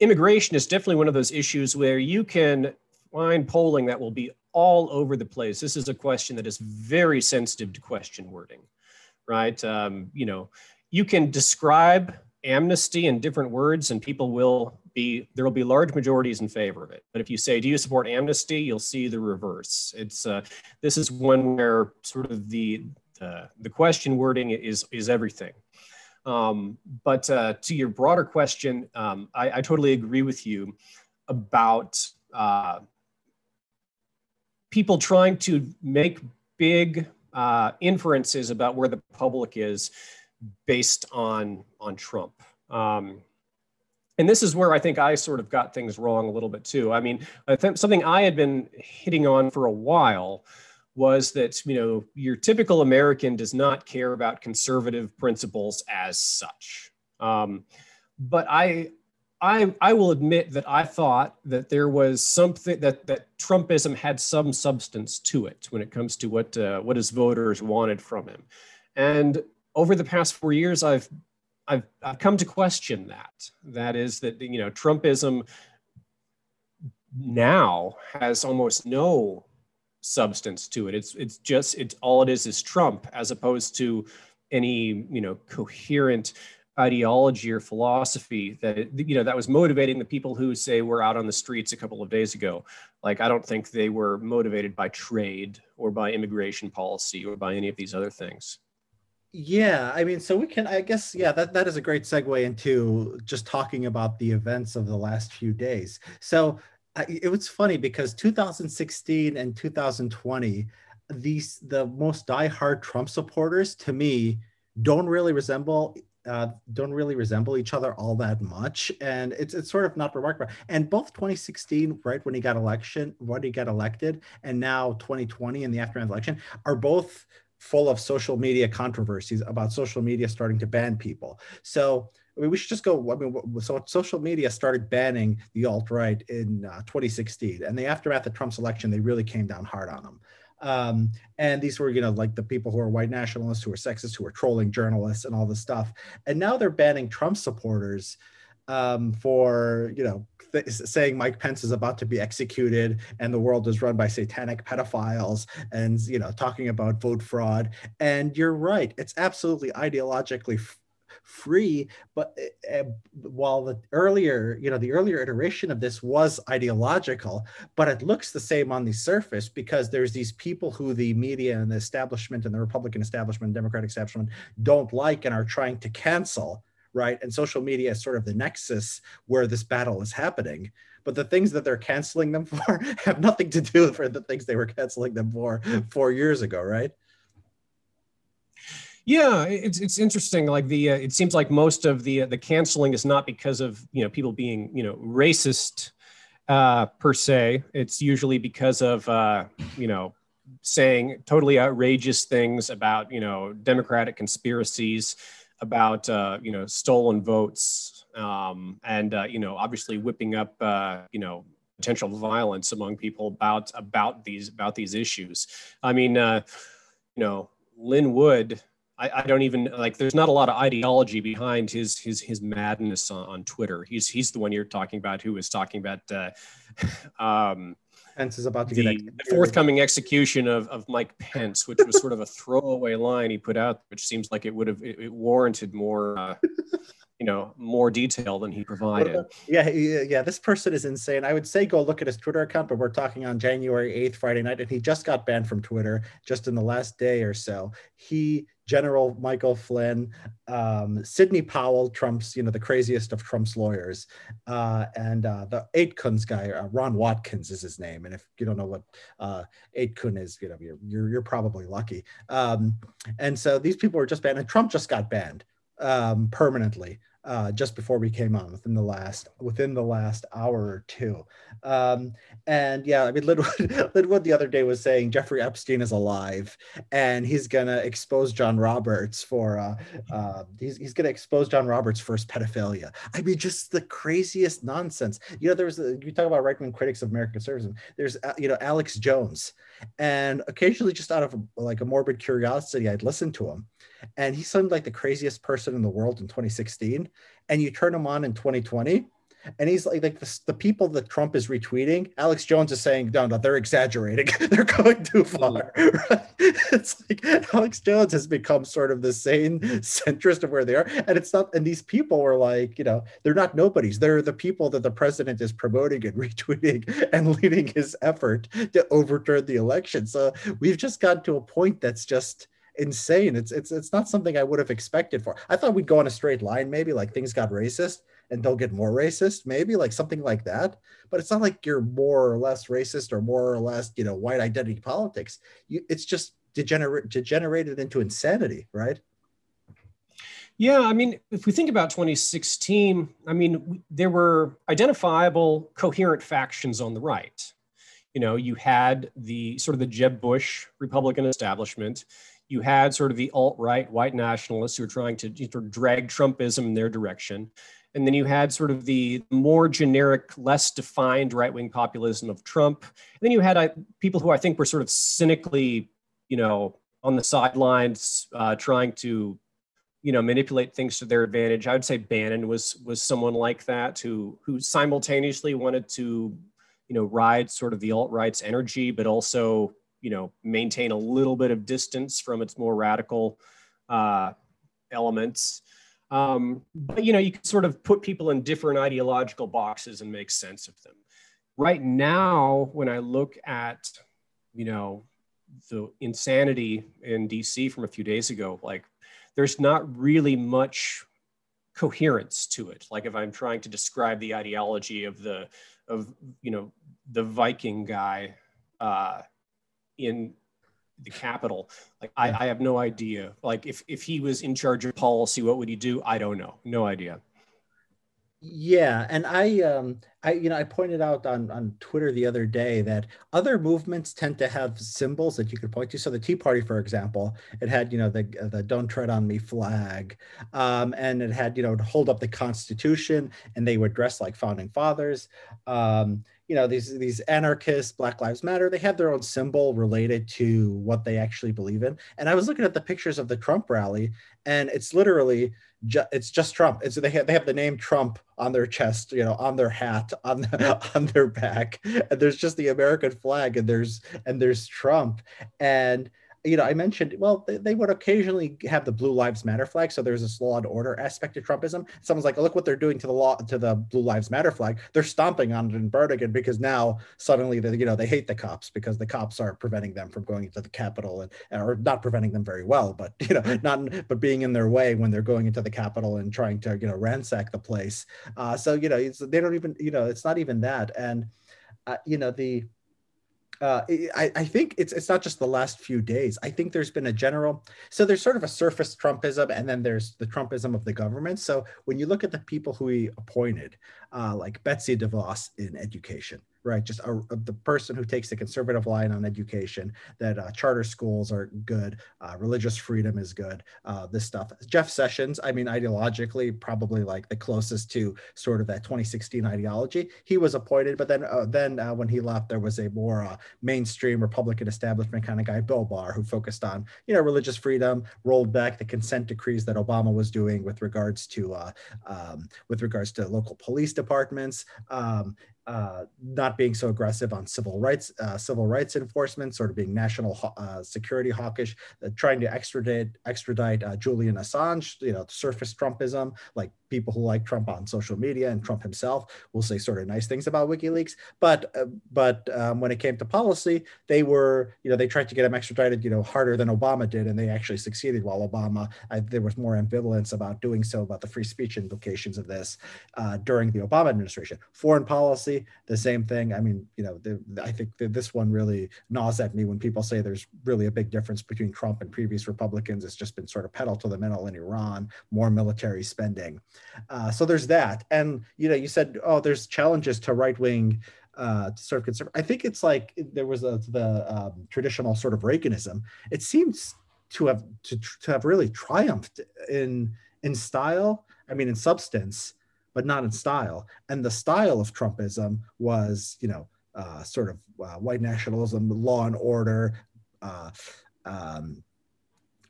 immigration is definitely one of those issues where you can find polling that will be all over the place. This is a question that is very sensitive to question wording right? Um, you know you can describe amnesty in different words and people will be there will be large majorities in favor of it. But if you say do you support amnesty? you'll see the reverse. It's uh, this is one where sort of the uh, the question wording is is everything. Um, but uh, to your broader question um, I, I, totally agree with you about uh, people trying to make big uh, inferences about where the public is based on on Trump. Um, and this is where I think I sort of got things wrong a little bit too. I mean, I something I had been hitting on for a while was that you know your typical American does not care about conservative principles as such. Um, but I, I, I will admit that I thought that there was something that that Trumpism had some substance to it when it comes to what uh, what his voters wanted from him, and over the past four years, I've I've, I've come to question that. That is that you know Trumpism now has almost no substance to it. It's it's just it's all it is is Trump as opposed to any you know coherent ideology or philosophy that you know that was motivating the people who say we're out on the streets a couple of days ago like i don't think they were motivated by trade or by immigration policy or by any of these other things yeah, I mean, so we can, I guess, yeah, that, that is a great segue into just talking about the events of the last few days. So uh, it was funny because 2016 and 2020, these the most diehard Trump supporters to me don't really resemble uh, don't really resemble each other all that much, and it's it's sort of not remarkable. And both 2016, right when he got election, when he got elected, and now 2020 in the aftermath election, are both full of social media controversies about social media starting to ban people. So I mean, we should just go. I mean, so social media started banning the alt right in uh, 2016, and the aftermath of Trump's election, they really came down hard on them. Um, and these were, you know, like the people who are white nationalists, who are sexist, who are trolling journalists and all this stuff. And now they're banning Trump supporters um, for, you know, th- saying Mike Pence is about to be executed and the world is run by satanic pedophiles and, you know, talking about vote fraud. And you're right. It's absolutely ideologically f- free but uh, while the earlier you know the earlier iteration of this was ideological but it looks the same on the surface because there's these people who the media and the establishment and the republican establishment democratic establishment don't like and are trying to cancel right and social media is sort of the nexus where this battle is happening but the things that they're canceling them for have nothing to do with the things they were canceling them for four years ago right yeah, it's it's interesting. Like the uh, it seems like most of the uh, the canceling is not because of you know people being you know racist uh, per se. It's usually because of uh, you know saying totally outrageous things about you know democratic conspiracies, about uh, you know stolen votes, um, and uh, you know obviously whipping up uh, you know potential violence among people about about these about these issues. I mean, uh, you know, Lin Wood I, I, don't even like. There's not a lot of ideology behind his his his madness on, on Twitter. He's he's the one you're talking about who was talking about. Uh, um, Pence is about to the, get the forthcoming execution of, of Mike Pence, which was sort of a throwaway line he put out, which seems like it would have it, it warranted more. Uh, you know more detail than he provided. Yeah, yeah, this person is insane. I would say go look at his Twitter account, but we're talking on January 8th, Friday night, and he just got banned from Twitter just in the last day or so. He General Michael Flynn, um, Sidney Powell, Trump's, you know, the craziest of Trump's lawyers, uh, and uh, the 8kun's guy, uh, Ron Watkins is his name. And if you don't know what uh, 8kun is, you know, you're, you're, you're probably lucky. Um, and so these people were just banned, and Trump just got banned um, permanently uh, just before we came on within the last within the last hour or two. Um, and yeah, I mean, Lin Wood, Linwood the other day was saying Jeffrey Epstein is alive and he's gonna expose John Roberts for uh, uh, he's he's gonna expose John Roberts for his pedophilia. I mean, just the craziest nonsense. You know, there's a, you talk about right wing critics of American conservatism. There's uh, you know Alex Jones, and occasionally just out of like a morbid curiosity, I'd listen to him and he seemed like the craziest person in the world in 2016 and you turn him on in 2020 and he's like, like the, the people that Trump is retweeting, Alex Jones is saying, no, no, they're exaggerating. they're going too far. Right? It's like Alex Jones has become sort of the sane centrist of where they are. And it's not, and these people were like, you know, they're not nobodies. They're the people that the president is promoting and retweeting and leading his effort to overturn the election. So we've just gotten to a point that's just, insane. It's it's it's not something I would have expected for. I thought we'd go on a straight line, maybe like things got racist and they'll get more racist, maybe like something like that. But it's not like you're more or less racist or more or less, you know, white identity politics. You, it's just degenerate degenerated into insanity, right? Yeah, I mean, if we think about 2016, I mean, there were identifiable, coherent factions on the right. You know, you had the sort of the Jeb Bush Republican establishment you had sort of the alt-right white nationalists who were trying to drag Trumpism in their direction. And then you had sort of the more generic, less defined right-wing populism of Trump. And then you had uh, people who I think were sort of cynically, you know, on the sidelines, uh, trying to, you know, manipulate things to their advantage. I would say Bannon was was someone like that who who simultaneously wanted to, you know, ride sort of the alt-right's energy, but also you know maintain a little bit of distance from its more radical uh, elements. Um, but you know you can sort of put people in different ideological boxes and make sense of them. Right now, when I look at you know the insanity in DC from a few days ago, like there's not really much coherence to it. Like if I'm trying to describe the ideology of the of you know the Viking guy uh, in the capital like I, I have no idea. Like if if he was in charge of policy what would he do? I don't know. No idea. Yeah and i um i you know i pointed out on on twitter the other day that other movements tend to have symbols that you could point to. So the tea party for example it had you know the the don't tread on me flag um and it had you know hold up the constitution and they were dressed like founding fathers um you know these these anarchists black lives matter they have their own symbol related to what they actually believe in. And i was looking at the pictures of the trump rally and it's literally ju- it's just trump. It's they have, they have the name trump on their chest you know on their hat on the, on their back. And there's just the american flag and there's and there's trump. And you know, I mentioned, well, they, they, would occasionally have the Blue Lives Matter flag. So there's this law and order aspect to Trumpism. Someone's like, look what they're doing to the law, to the Blue Lives Matter flag. They're stomping on it and burning it because now suddenly, they, you know, they hate the cops because the cops are preventing them from going into the Capitol and, or not preventing them very well, but, you know, not, but being in their way when they're going into the Capitol and trying to, you know, ransack the place. Uh, so, you know, they don't even, you know, it's not even that. And, uh, you know, the, uh, I, I, think it's it's not just the last few days. I think there's been a general so there's sort of a surface Trumpism, and then there's the Trumpism of the government. So when you look at the people who he appointed, uh, like Betsy DeVos in education, right? Just a, a, the person who takes the conservative line on education, that uh, charter schools are good, uh, religious freedom is good, uh, this stuff. Jeff Sessions, I mean, ideologically, probably like the closest to sort of that 2016 ideology. He was appointed, but then uh, then uh, when he left, there was a more uh, mainstream Republican establishment kind of guy, Bill Barr, who focused on you know religious freedom, rolled back the consent decrees that Obama was doing with regards to um, with regards to local police departments. Um, uh, not being so aggressive on civil rights, uh, civil rights enforcement, sort of being national uh, security hawkish, uh, trying to extradite extradite uh, Julian Assange, you know, surface Trumpism, like people who like Trump on social media and Trump himself will say sort of nice things about WikiLeaks. But uh, but um, when it came to policy, they were you know they tried to get him extradited you know harder than Obama did, and they actually succeeded. While Obama, I, there was more ambivalence about doing so about the free speech implications of this uh, during the Obama administration. Foreign policy, the same thing. I mean, you know, the, I think this one really gnaws at me when people say there's really a big difference between Trump and previous Republicans. It's just been sort of pedal to the metal in Iran, more military spending. Uh, so there's that. And, you know, you said, oh, there's challenges to right wing uh, to sort of conservative. I think it's like there was a, the um, traditional sort of Reaganism. It seems to have to, to have really triumphed in in style. I mean, in substance, but not in style. And the style of Trumpism was, you know, uh, sort of uh, white nationalism, law and order, uh, um,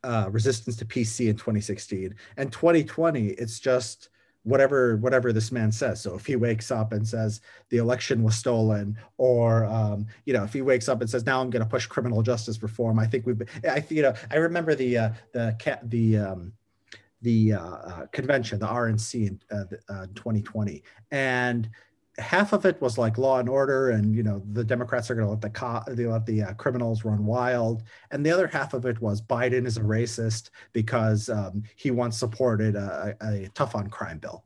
uh, resistance to PC in 2016. And 2020, it's just whatever whatever this man says so if he wakes up and says the election was stolen or um, you know if he wakes up and says now i'm going to push criminal justice reform i think we've i you know i remember the uh, the the um, the uh, uh, convention the rnc in uh, 2020 and half of it was like law and order and you know the democrats are going to let the co- they let the uh, criminals run wild. And the other half of it was biden is a racist because um, he once supported a, a tough on crime bill.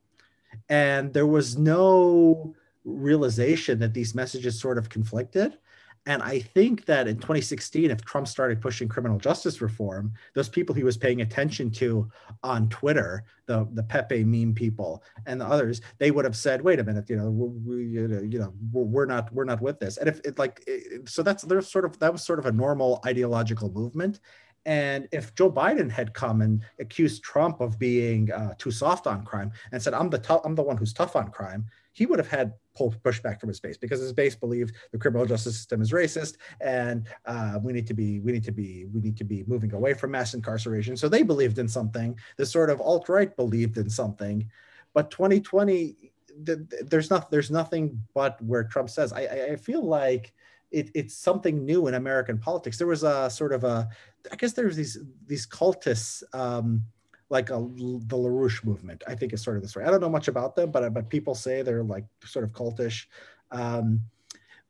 And there was no realization that these messages sort of conflicted and I think that in 2016, if Trump started pushing criminal justice reform, those people he was paying attention to on Twitter, the, the Pepe meme people and the others, they would have said, "Wait a minute, you know, we, you know, we're not we're not with this." And if it like, so that's there's sort of that was sort of a normal ideological movement. And if Joe Biden had come and accused Trump of being uh, too soft on crime and said, "I'm the I'm the one who's tough on crime," he would have had pushback from his base because his base believed the criminal justice system is racist and uh, we need to be we need to be we need to be moving away from mass incarceration. So they believed in something. The sort of alt right believed in something, but 2020 there's not there's nothing but where Trump says. I, I feel like it, it's something new in American politics. There was a sort of a I guess there was these these cultists. Um, like a, the LaRouche movement. I think is sort of this way. I don't know much about them, but but people say they're like sort of cultish. Um,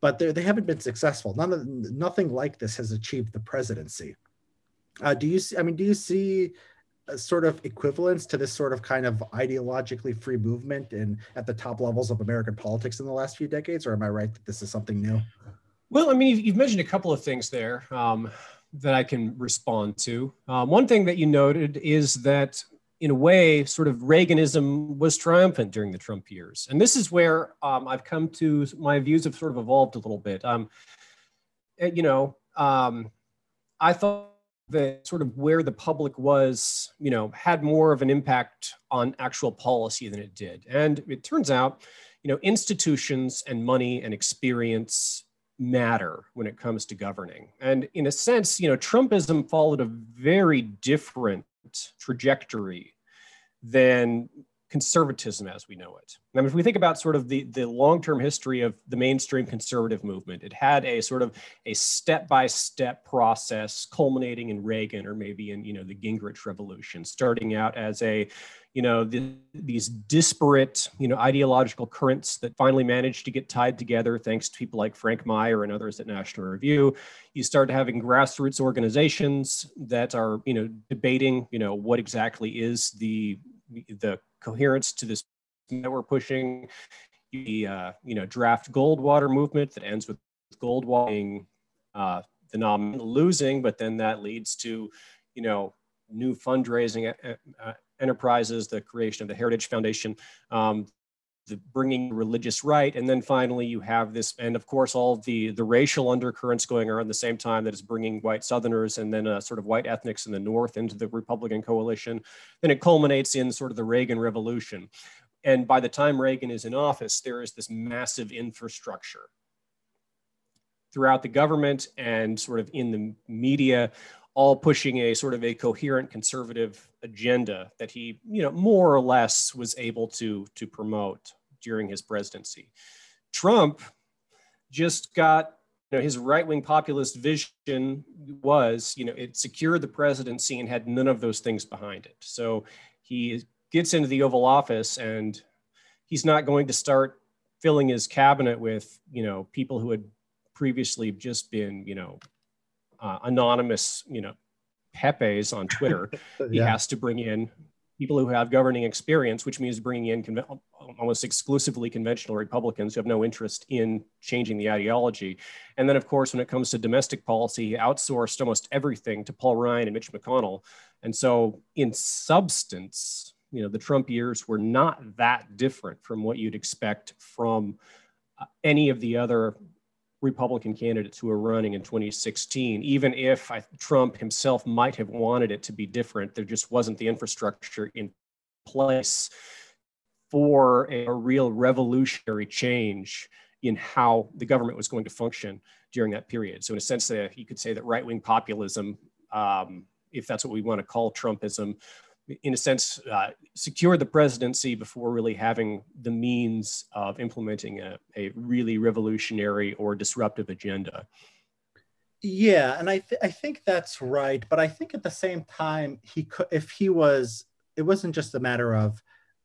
but they haven't been successful. None of nothing like this has achieved the presidency. Uh, do you see? I mean, do you see sort of equivalence to this sort of kind of ideologically free movement in at the top levels of American politics in the last few decades, or am I right that this is something new? Well, I mean, you've mentioned a couple of things there. Um, that I can respond to. Um, one thing that you noted is that, in a way, sort of Reaganism was triumphant during the Trump years. And this is where um, I've come to, my views have sort of evolved a little bit. Um, eh, you know, um, I thought that sort of where the public was, you know, had more of an impact on actual policy than it did. And it turns out, you know, institutions and money and experience matter when it comes to governing. And in a sense, you know, Trumpism followed a very different trajectory than conservatism as we know it. I mean, if we think about sort of the, the long-term history of the mainstream conservative movement, it had a sort of a step-by-step process culminating in Reagan or maybe in, you know, the Gingrich revolution, starting out as a, you know, the, these disparate, you know, ideological currents that finally managed to get tied together thanks to people like Frank Meyer and others at National Review. You start having grassroots organizations that are, you know, debating, you know, what exactly is the the coherence to this that we're pushing. The uh, you know draft Goldwater movement that ends with Goldwater being uh, the losing, but then that leads to you know new fundraising uh, uh, enterprises, the creation of the Heritage Foundation, um, the bringing religious right, and then finally you have this, and of course all the the racial undercurrents going at the same time that is bringing white Southerners and then uh, sort of white ethnics in the North into the Republican coalition. Then it culminates in sort of the Reagan Revolution, and by the time Reagan is in office, there is this massive infrastructure throughout the government and sort of in the media all pushing a sort of a coherent conservative agenda that he, you know, more or less was able to to promote during his presidency. Trump just got you know his right-wing populist vision was you know it secured the presidency and had none of those things behind it so he gets into the oval office and he's not going to start filling his cabinet with you know people who had previously just been you know uh, anonymous, you know, Pepes on Twitter. yeah. He has to bring in people who have governing experience, which means bringing in con- almost exclusively conventional Republicans who have no interest in changing the ideology. And then, of course, when it comes to domestic policy, he outsourced almost everything to Paul Ryan and Mitch McConnell. And so, in substance, you know, the Trump years were not that different from what you'd expect from uh, any of the other Republican candidates who are running in 2016, even if I, Trump himself might have wanted it to be different, there just wasn't the infrastructure in place for a, a real revolutionary change in how the government was going to function during that period. So, in a sense, uh, you could say that right wing populism, um, if that's what we want to call Trumpism, in a sense, uh, secure the presidency before really having the means of implementing a, a really revolutionary or disruptive agenda. Yeah, and I th- I think that's right, but I think at the same time he could if he was it wasn't just a matter of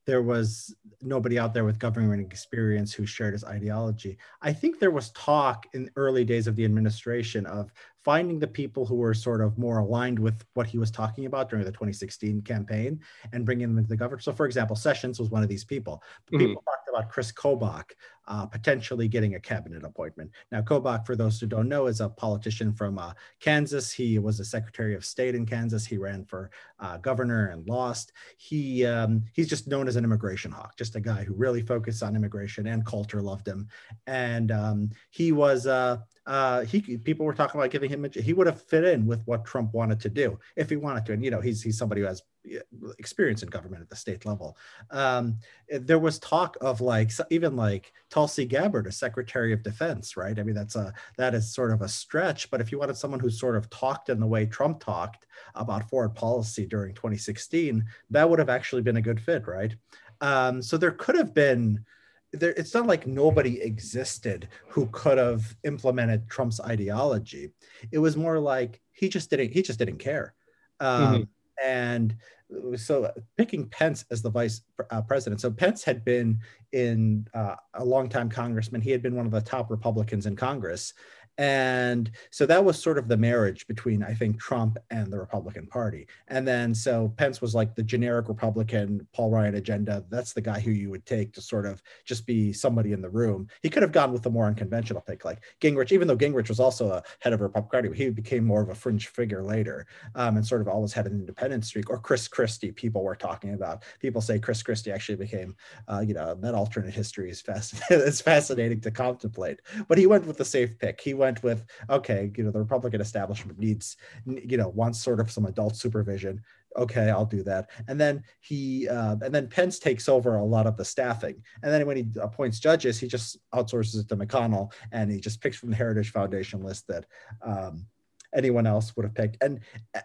there was nobody out there with government experience who shared his ideology. I think there was talk in early days of the administration of finding the people who were sort of more aligned with what he was talking about during the 2016 campaign and bringing them into the government. So, for example, Sessions was one of these people. Mm-hmm. People talked about Chris Kobach uh, potentially getting a cabinet appointment. Now, Kobach, for those who don't know, is a politician from uh, Kansas. He was a Secretary of State in Kansas. He ran for uh, governor and lost. He um, he's just known as an immigration hawk, just a guy who really focused on immigration and culture, loved him, and um, he was uh, he people were talking about giving him a, he would have fit in with what Trump wanted to do if he wanted to. And you know, he's he's somebody who has experience in government at the state level. Um, there was talk of like even like Tulsi Gabbard, a Secretary of Defense, right? I mean, that's a that is sort of a stretch. But if you wanted someone who sort of talked in the way Trump talked about foreign policy during 2016, that would have actually been a good fit, right? Um, so there could have been there, it's not like nobody existed who could have implemented Trump's ideology. It was more like he just didn't he just didn't care. Um, mm-hmm. And so picking Pence as the vice uh, president. So Pence had been in uh, a long time congressman. He had been one of the top Republicans in Congress, and so that was sort of the marriage between, I think, Trump and the Republican Party. And then so Pence was like the generic Republican Paul Ryan agenda. That's the guy who you would take to sort of just be somebody in the room. He could have gone with a more unconventional pick, like Gingrich, even though Gingrich was also a head of a Republican Party, he became more of a fringe figure later um, and sort of always had an independent streak. Or Chris Christie, people were talking about. People say Chris Christie actually became, uh, you know, that alternate history is it's fascinating to contemplate. But he went with the safe pick. He went went with okay you know the republican establishment needs you know wants sort of some adult supervision okay, I'll do that. And then he, uh, and then Pence takes over a lot of the staffing. And then when he appoints judges, he just outsources it to McConnell, and he just picks from the Heritage Foundation list that um, anyone else would have picked. And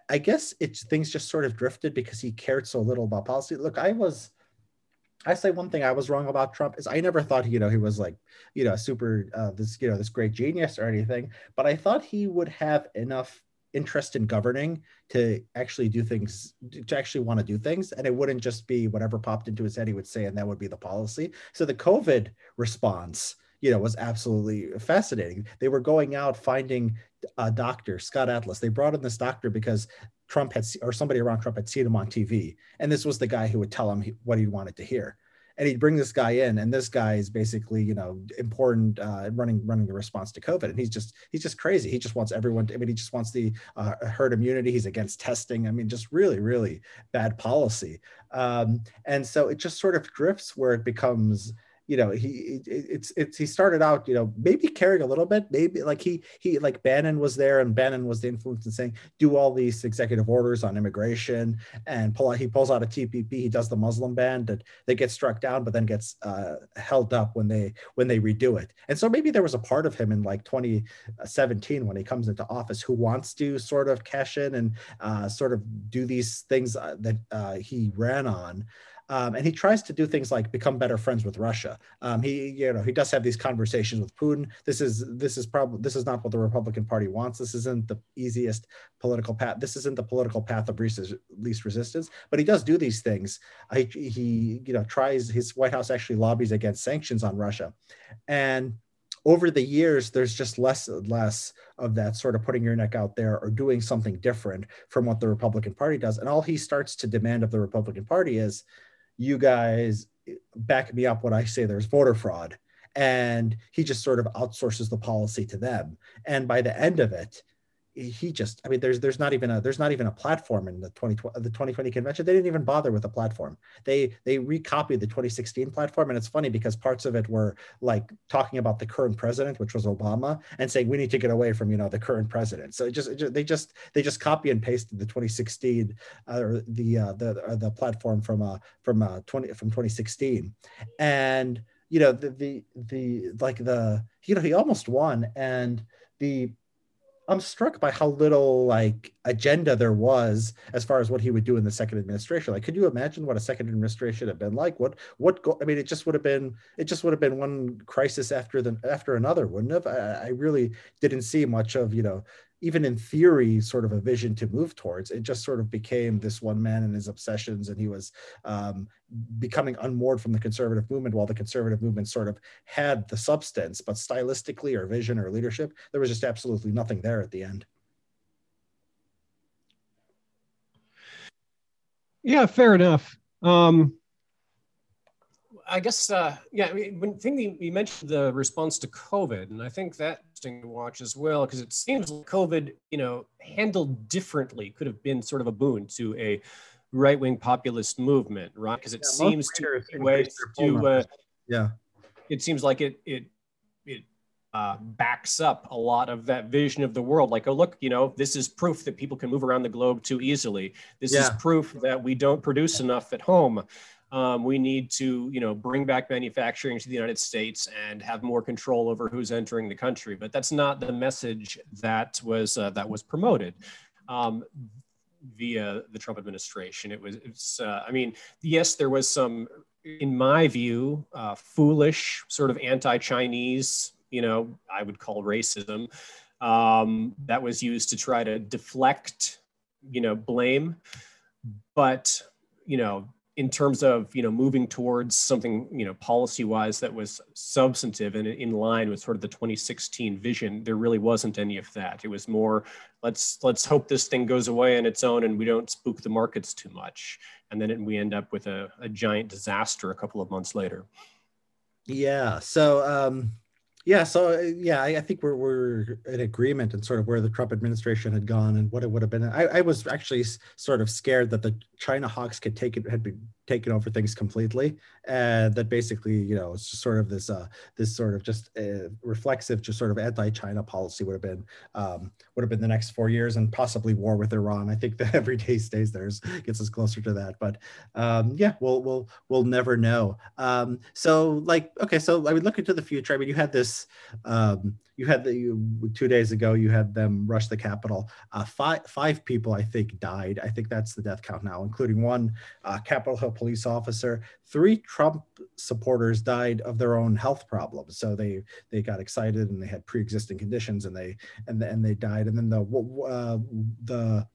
I guess it's things just sort of drifted because he cared so little about policy. Look, I was. I say one thing I was wrong about Trump is I never thought you know he was like you know a super uh, this you know this great genius or anything, but I thought he would have enough interest in governing to actually do things to actually want to do things and it wouldn't just be whatever popped into his head he would say and that would be the policy. So the covid response you know was absolutely fascinating. They were going out finding a doctor scott atlas. They brought in this doctor because trump had or somebody around trump had seen him on tv and this was the guy who would tell him what he wanted to hear. And he'd bring this guy in and this guy is basically you know important uh, running running the response to covid. And he's just he's just crazy. He just wants everyone to, i mean he just wants the uh, herd immunity. He's against testing. I mean just really really bad policy. Um, and so it just sort of drifts where it becomes you know he it's it's he started out you know maybe caring a little bit maybe like he he like bannon was there and bannon was the influence in saying do all these executive orders on immigration and pull out he pulls out a tpp he does the muslim ban that that gets struck down but then gets uh, held up when they when they redo it. And so maybe there was a part of him in like 2017 when he comes into office who wants to sort of cash in and uh, sort of do these things uh, that uh, he ran on um, and he tries to do things like become better friends with Russia. Um, he, you know, he does have these conversations with Putin. This is this is probably this is not what the Republican Party wants. This isn't the easiest political path. This isn't the political path of least resistance. But he does do these things. He, he you know tries. His White House actually lobbies against sanctions on Russia, and over the years, there's just less and less of that sort of putting your neck out there or doing something different from what the Republican Party does. And all he starts to demand of the Republican Party is you guys back me up when I say there's voter fraud. And he just sort of outsources the policy to them. And by the end of it, he just i mean there's there's not even a there's not even a platform in the 2020 the 2020 convention. They didn't even bother with a platform. They they recopied the 2016 platform and it's funny because parts of it were like talking about the current president which was obama and saying we need to get away from you know the current president. So it just, it just they just they just copy and pasted the 2016 uh, the uh, the uh, the platform from uh from uh 20 from 2016 and you know the the the like the you know he almost won and the I'm struck by how little like agenda there was as far as what he would do in the second administration. Like, could you imagine what a second administration had been like? What what go, I mean, it just would have been it just would have been one crisis after the after another, wouldn't have? I, I really didn't see much of you know even in theory, sort of a vision to move towards. It just sort of became this one man and his obsessions, and he was um, becoming unmoored from the conservative movement, while the conservative movement sort of had the substance, but stylistically or vision or leadership, there was just absolutely nothing there at the end. Yeah, fair enough. Um, I guess, uh, yeah, I mean, when thing you mentioned the response to COVID, and I think that interesting to watch as well because it seems like COVID, you know, handled differently could have been sort of a boon to a right-wing populist movement, right? Because it yeah, seems to ways to, uh, yeah, it seems like it it it uh, backs up a lot of that vision of the world. Like, oh, look, you know, this is proof that people can move around the globe too easily. This yeah. is proof that we don't produce enough at home um, we need to you know bring back manufacturing to the united states and have more control over who's entering the country. But that's not the message that was uh, that was promoted um, via the trump administration. It was it's uh, i mean yes there was some in my view uh, foolish sort of anti-chinese you know i would call racism um, that was used to try to deflect you know blame. But you know in terms of you know moving towards something you know policy wise that was substantive and in line with sort of the 2016 vision there really wasn't any of that. It was more let's let's hope this thing goes away on its own and we don't spook the markets too much. And then it, we end up with a, a giant disaster a couple of months later. Yeah. So um yeah, so uh, yeah, I, I, think we're we're in agreement and sort of where the Trump administration had gone and what it would have been. I, I was actually sort of scared that the China hawks could take it had been taken over things completely. And that basically you know it's just sort of this uh this sort of just uh, reflexive just sort of anti-china policy would have been um would have been the next four years and possibly war with iran. I think that every day stays there gets us closer to that. But um yeah we'll we'll we'll never know. Um so like okay so i would look into the future. I mean you had this um you had the you, two days ago you had them rush the capitol. Uh, five five people i think died. I think that's the death count now including one uh, capitol hill police officer. Three trump supporters died of their own health problems. So they they got excited and they had pre-existing conditions and they and, and they died. And then the uh, the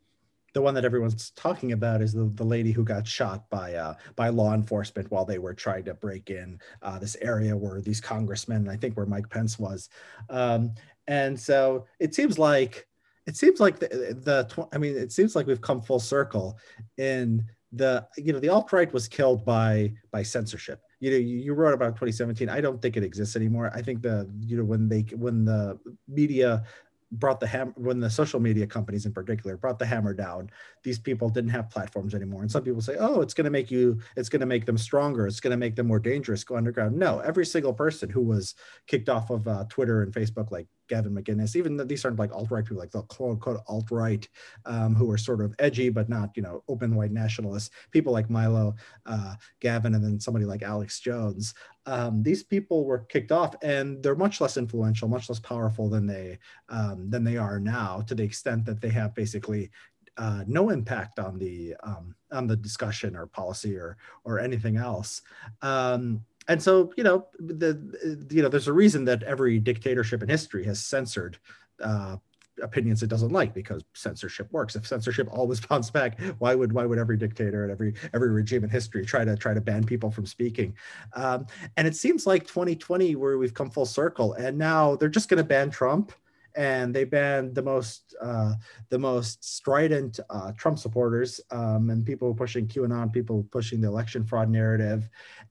the one that everyone's talking about is the, the lady who got shot by uh, by law enforcement while they were trying to break in uh, this area where these congressmen, I think where Mike Pence was, um, and so it seems like it seems like the, the I mean it seems like we've come full circle in the you know the alt right was killed by by censorship. You know you wrote about 2017 i don't think it exists anymore. I think the you know when they when the media brought the hammer when the social media companies in particular brought the hammer down these people didn't have platforms anymore. And some people say oh it's going to make you it's going to make them stronger. It's going to make them more dangerous. Go underground. No every single person who was kicked off of uh, twitter and facebook like Gavin McInnes, even though these aren't like alt-right people, like the quote unquote alt-right, um, who are sort of edgy, but not, you know, open white nationalists, people like Milo, uh, Gavin, and then somebody like Alex Jones. Um, these people were kicked off and they're much less influential, much less powerful than they, um, than they are now to the extent that they have basically uh, no impact on the um, on the discussion or policy or or anything else. Um, and so you know the you know there's a reason that every dictatorship in history has censored uh, opinions it doesn't like because censorship works. If censorship always bounce back why would why would every dictator and every every regime in history try to try to ban people from speaking? Um, and it seems like 2020 where we've come full circle and now they're just going to ban trump and they banned the most uh, the most strident uh, Trump supporters um, and people pushing QAnon, people pushing the election fraud narrative.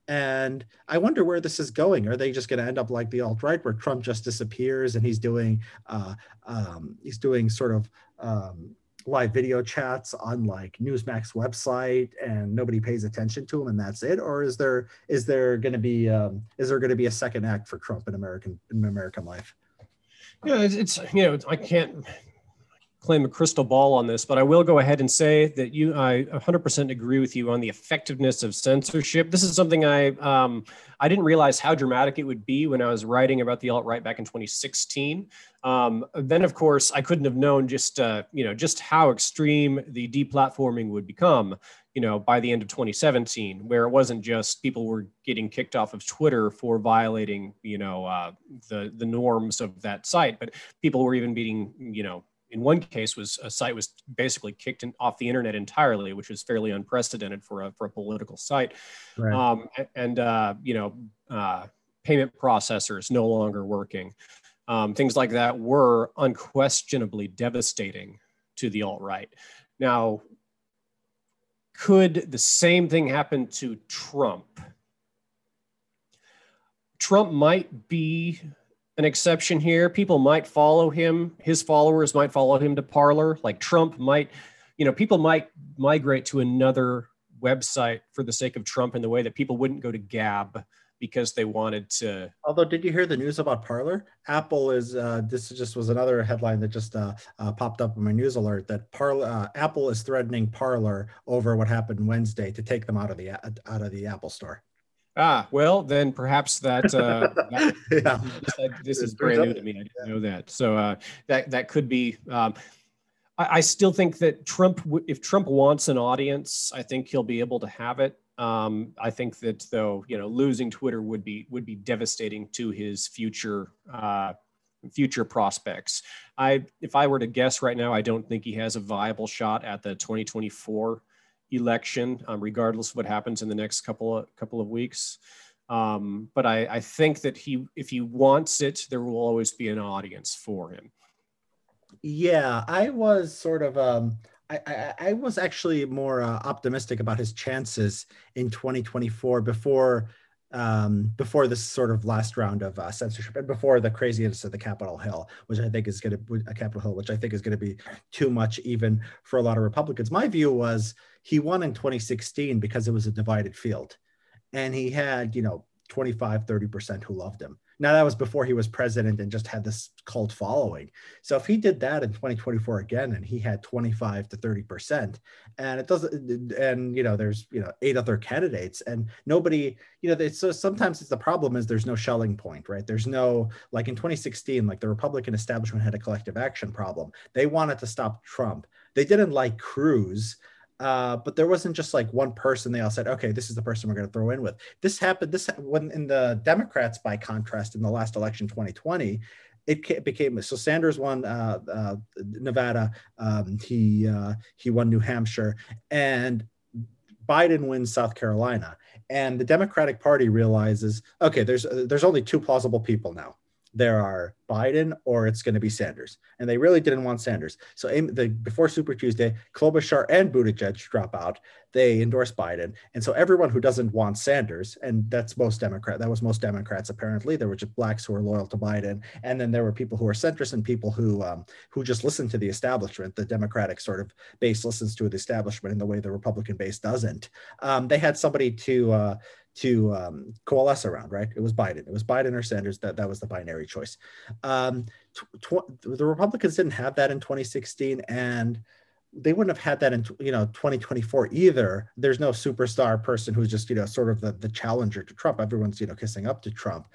And I wonder where this is going. Are they just going to end up like the alt right, where Trump just disappears and he's doing uh, um, he's doing sort of um, live video chats on like Newsmax website and nobody pays attention to him and that's it or is there is there going to be um, is there going to be a second act for Trump in American in American life? Yeah, it's, it's you know I can't claim a crystal ball on this, but I will go ahead and say that you, I 100% agree with you on the effectiveness of censorship. This is something I, um, I didn't realize how dramatic it would be when I was writing about the alt right back in 2016. Um, then, of course, I couldn't have known just, uh, you know, just how extreme the deplatforming would become. You know, by the end of 2017, where it wasn't just people were getting kicked off of Twitter for violating, you know, uh, the the norms of that site, but people were even being, you know, in one case was a site was basically kicked in, off the internet entirely, which was fairly unprecedented for a, for a political site. Right. Um, and, uh, you know, uh, payment processors no longer working. Um, things like that were unquestionably devastating to the alt-right. Now, could the same thing happen to Trump? Trump might be an exception here. People might follow him. His followers might follow him to Parler. Like Trump might, you know, people might migrate to another website for the sake of Trump in the way that people wouldn't go to Gab because they wanted to. Although, did you hear the news about Parler? Apple is. Uh, this just was another headline that just uh, uh, popped up in my news alert that Parler, uh, Apple is threatening Parler over what happened Wednesday to take them out of the out of the Apple Store. Ah, well, then perhaps that, uh, that yeah. this, is brand new to me. I didn't know that. So uh, that that could be. Um, I, I, still think that Trump, if Trump wants an audience, I think he'll be able to have it. Um, I think that though, you know, losing Twitter would be would be devastating to his future uh, future prospects. I, if I were to guess right now, I don't think he has a viable shot at the 2024 election, um, regardless of what happens in the next couple of couple of weeks. Um, but I, I, think that he, if he wants it, there will always be an audience for him. Yeah, I was sort of. Um, I, I, I was actually more uh, optimistic about his chances in 2024 before um, before this sort of last round of uh, censorship and before the craziness of the Capitol Hill, which I think is going to a Capitol Hill, which I think is going to be too much even for a lot of Republicans. My view was he won in 2016 because it was a divided field and he had you know 25 30% who loved him now that was before he was president and just had this cult following. So if he did that in 2024 again and he had 25 to 30% and it doesn't and you know there's you know eight other candidates and nobody you know so sometimes it's the problem is there's no Schelling point right? There's no like in 2016 like the republican establishment had a collective action problem. They wanted to stop trump. They didn't like cruz uh, but there wasn't just like one person. They all said, "Okay, this is the person we're going to throw in with." This happened. This when in the Democrats, by contrast, in the last election, 2020, it became so Sanders won uh, uh, Nevada. Um, he uh, he won New Hampshire, and Biden wins South Carolina. And the Democratic Party realizes, okay, there's there's only two plausible people now there are Biden or it's going to be Sanders. And they really didn't want Sanders. So the, before Super Tuesday, Klobuchar and Buttigieg drop out. They endorse Biden. And so everyone who doesn't want Sanders, and that's most Democrat, that was most Democrats apparently. There were just blacks who were loyal to Biden. And then there were people who were centrist and people who um, who just listen to the establishment. The Democratic sort of base listens to the establishment in the way the Republican base doesn't. Um, they had somebody to uh, to um, coalesce around, right? It was Biden. It was Biden or Sanders. That that was the binary choice. Um, tw- the Republicans didn't have that in 2016, and they wouldn't have had that in you know 2024 either. There's no superstar person who's just you know sort of the, the challenger to Trump. Everyone's you know kissing up to Trump.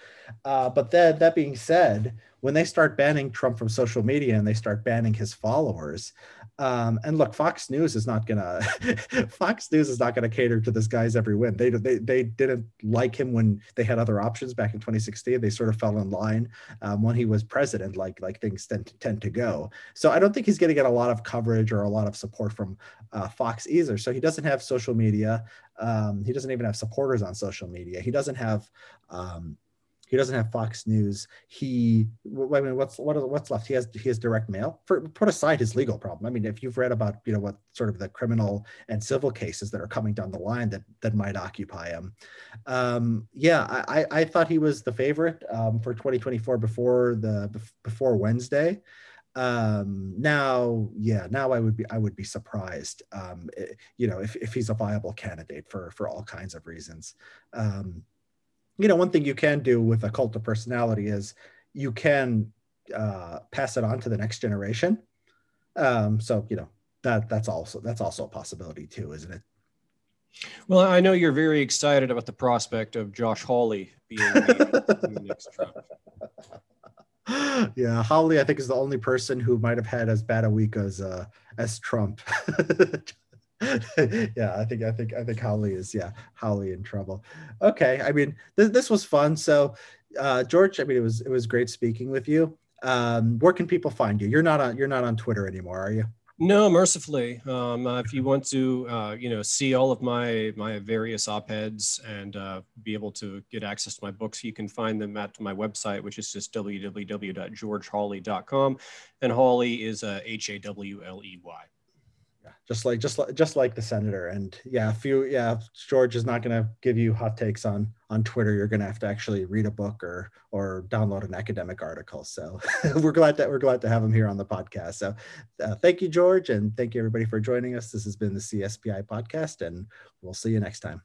Uh, but then that being said, when they start banning Trump from social media and they start banning his followers, um, and look, Fox News is not gonna Fox News is not gonna cater to this guy's every win. They, they they didn't like him when they had other options back in 2016. They sort of fell in line um, when he was president, like like things tend to, tend to go. So I don't think he's to get a lot of coverage or a lot of support from uh, Fox either. So he doesn't have social media. Um, he doesn't even have supporters on social media. He doesn't have um, he doesn't have Fox News. He, I mean, what's what, what's left? He has he has direct mail. For put aside his legal problem. I mean, if you've read about you know what sort of the criminal and civil cases that are coming down the line that that might occupy him, um, yeah, I I thought he was the favorite um, for 2024 before the before Wednesday. Um, now, yeah, now I would be I would be surprised, um, eh, you know, if if he's a viable candidate for for all kinds of reasons. Um, you know, one thing you can do with a cult of personality is you can uh, pass it on to the next generation. Um, so you know that that's also that's also a possibility too, isn't it? Well, I know you're very excited about the prospect of Josh Hawley being the next Trump. Yeah, Hawley, I think, is the only person who might have had as bad a week as uh, as Trump. yeah, I think I think I think Hawley is yeah Hawley in trouble. Okay, I mean th- this was fun. So uh, George, I mean it was it was great speaking with you. Um, where can people find you? You're not on you're not on Twitter anymore, are you? No, mercifully. Um, uh, if you want to, uh, you know, see all of my my various op-eds and uh, be able to get access to my books, you can find them at my website, which is just www.georgehawley.com. And Hawley is H A W L E Y yeah, just like just like just like the senator. And yeah, if you yeah, George is not going to give you hot takes on on Twitter. You're going to have to actually read a book or or download an academic article. So we're glad that we're glad to have him here on the podcast. So uh, thank you, George, and thank you everybody for joining us. This has been the CSPI podcast, and we'll see you next time.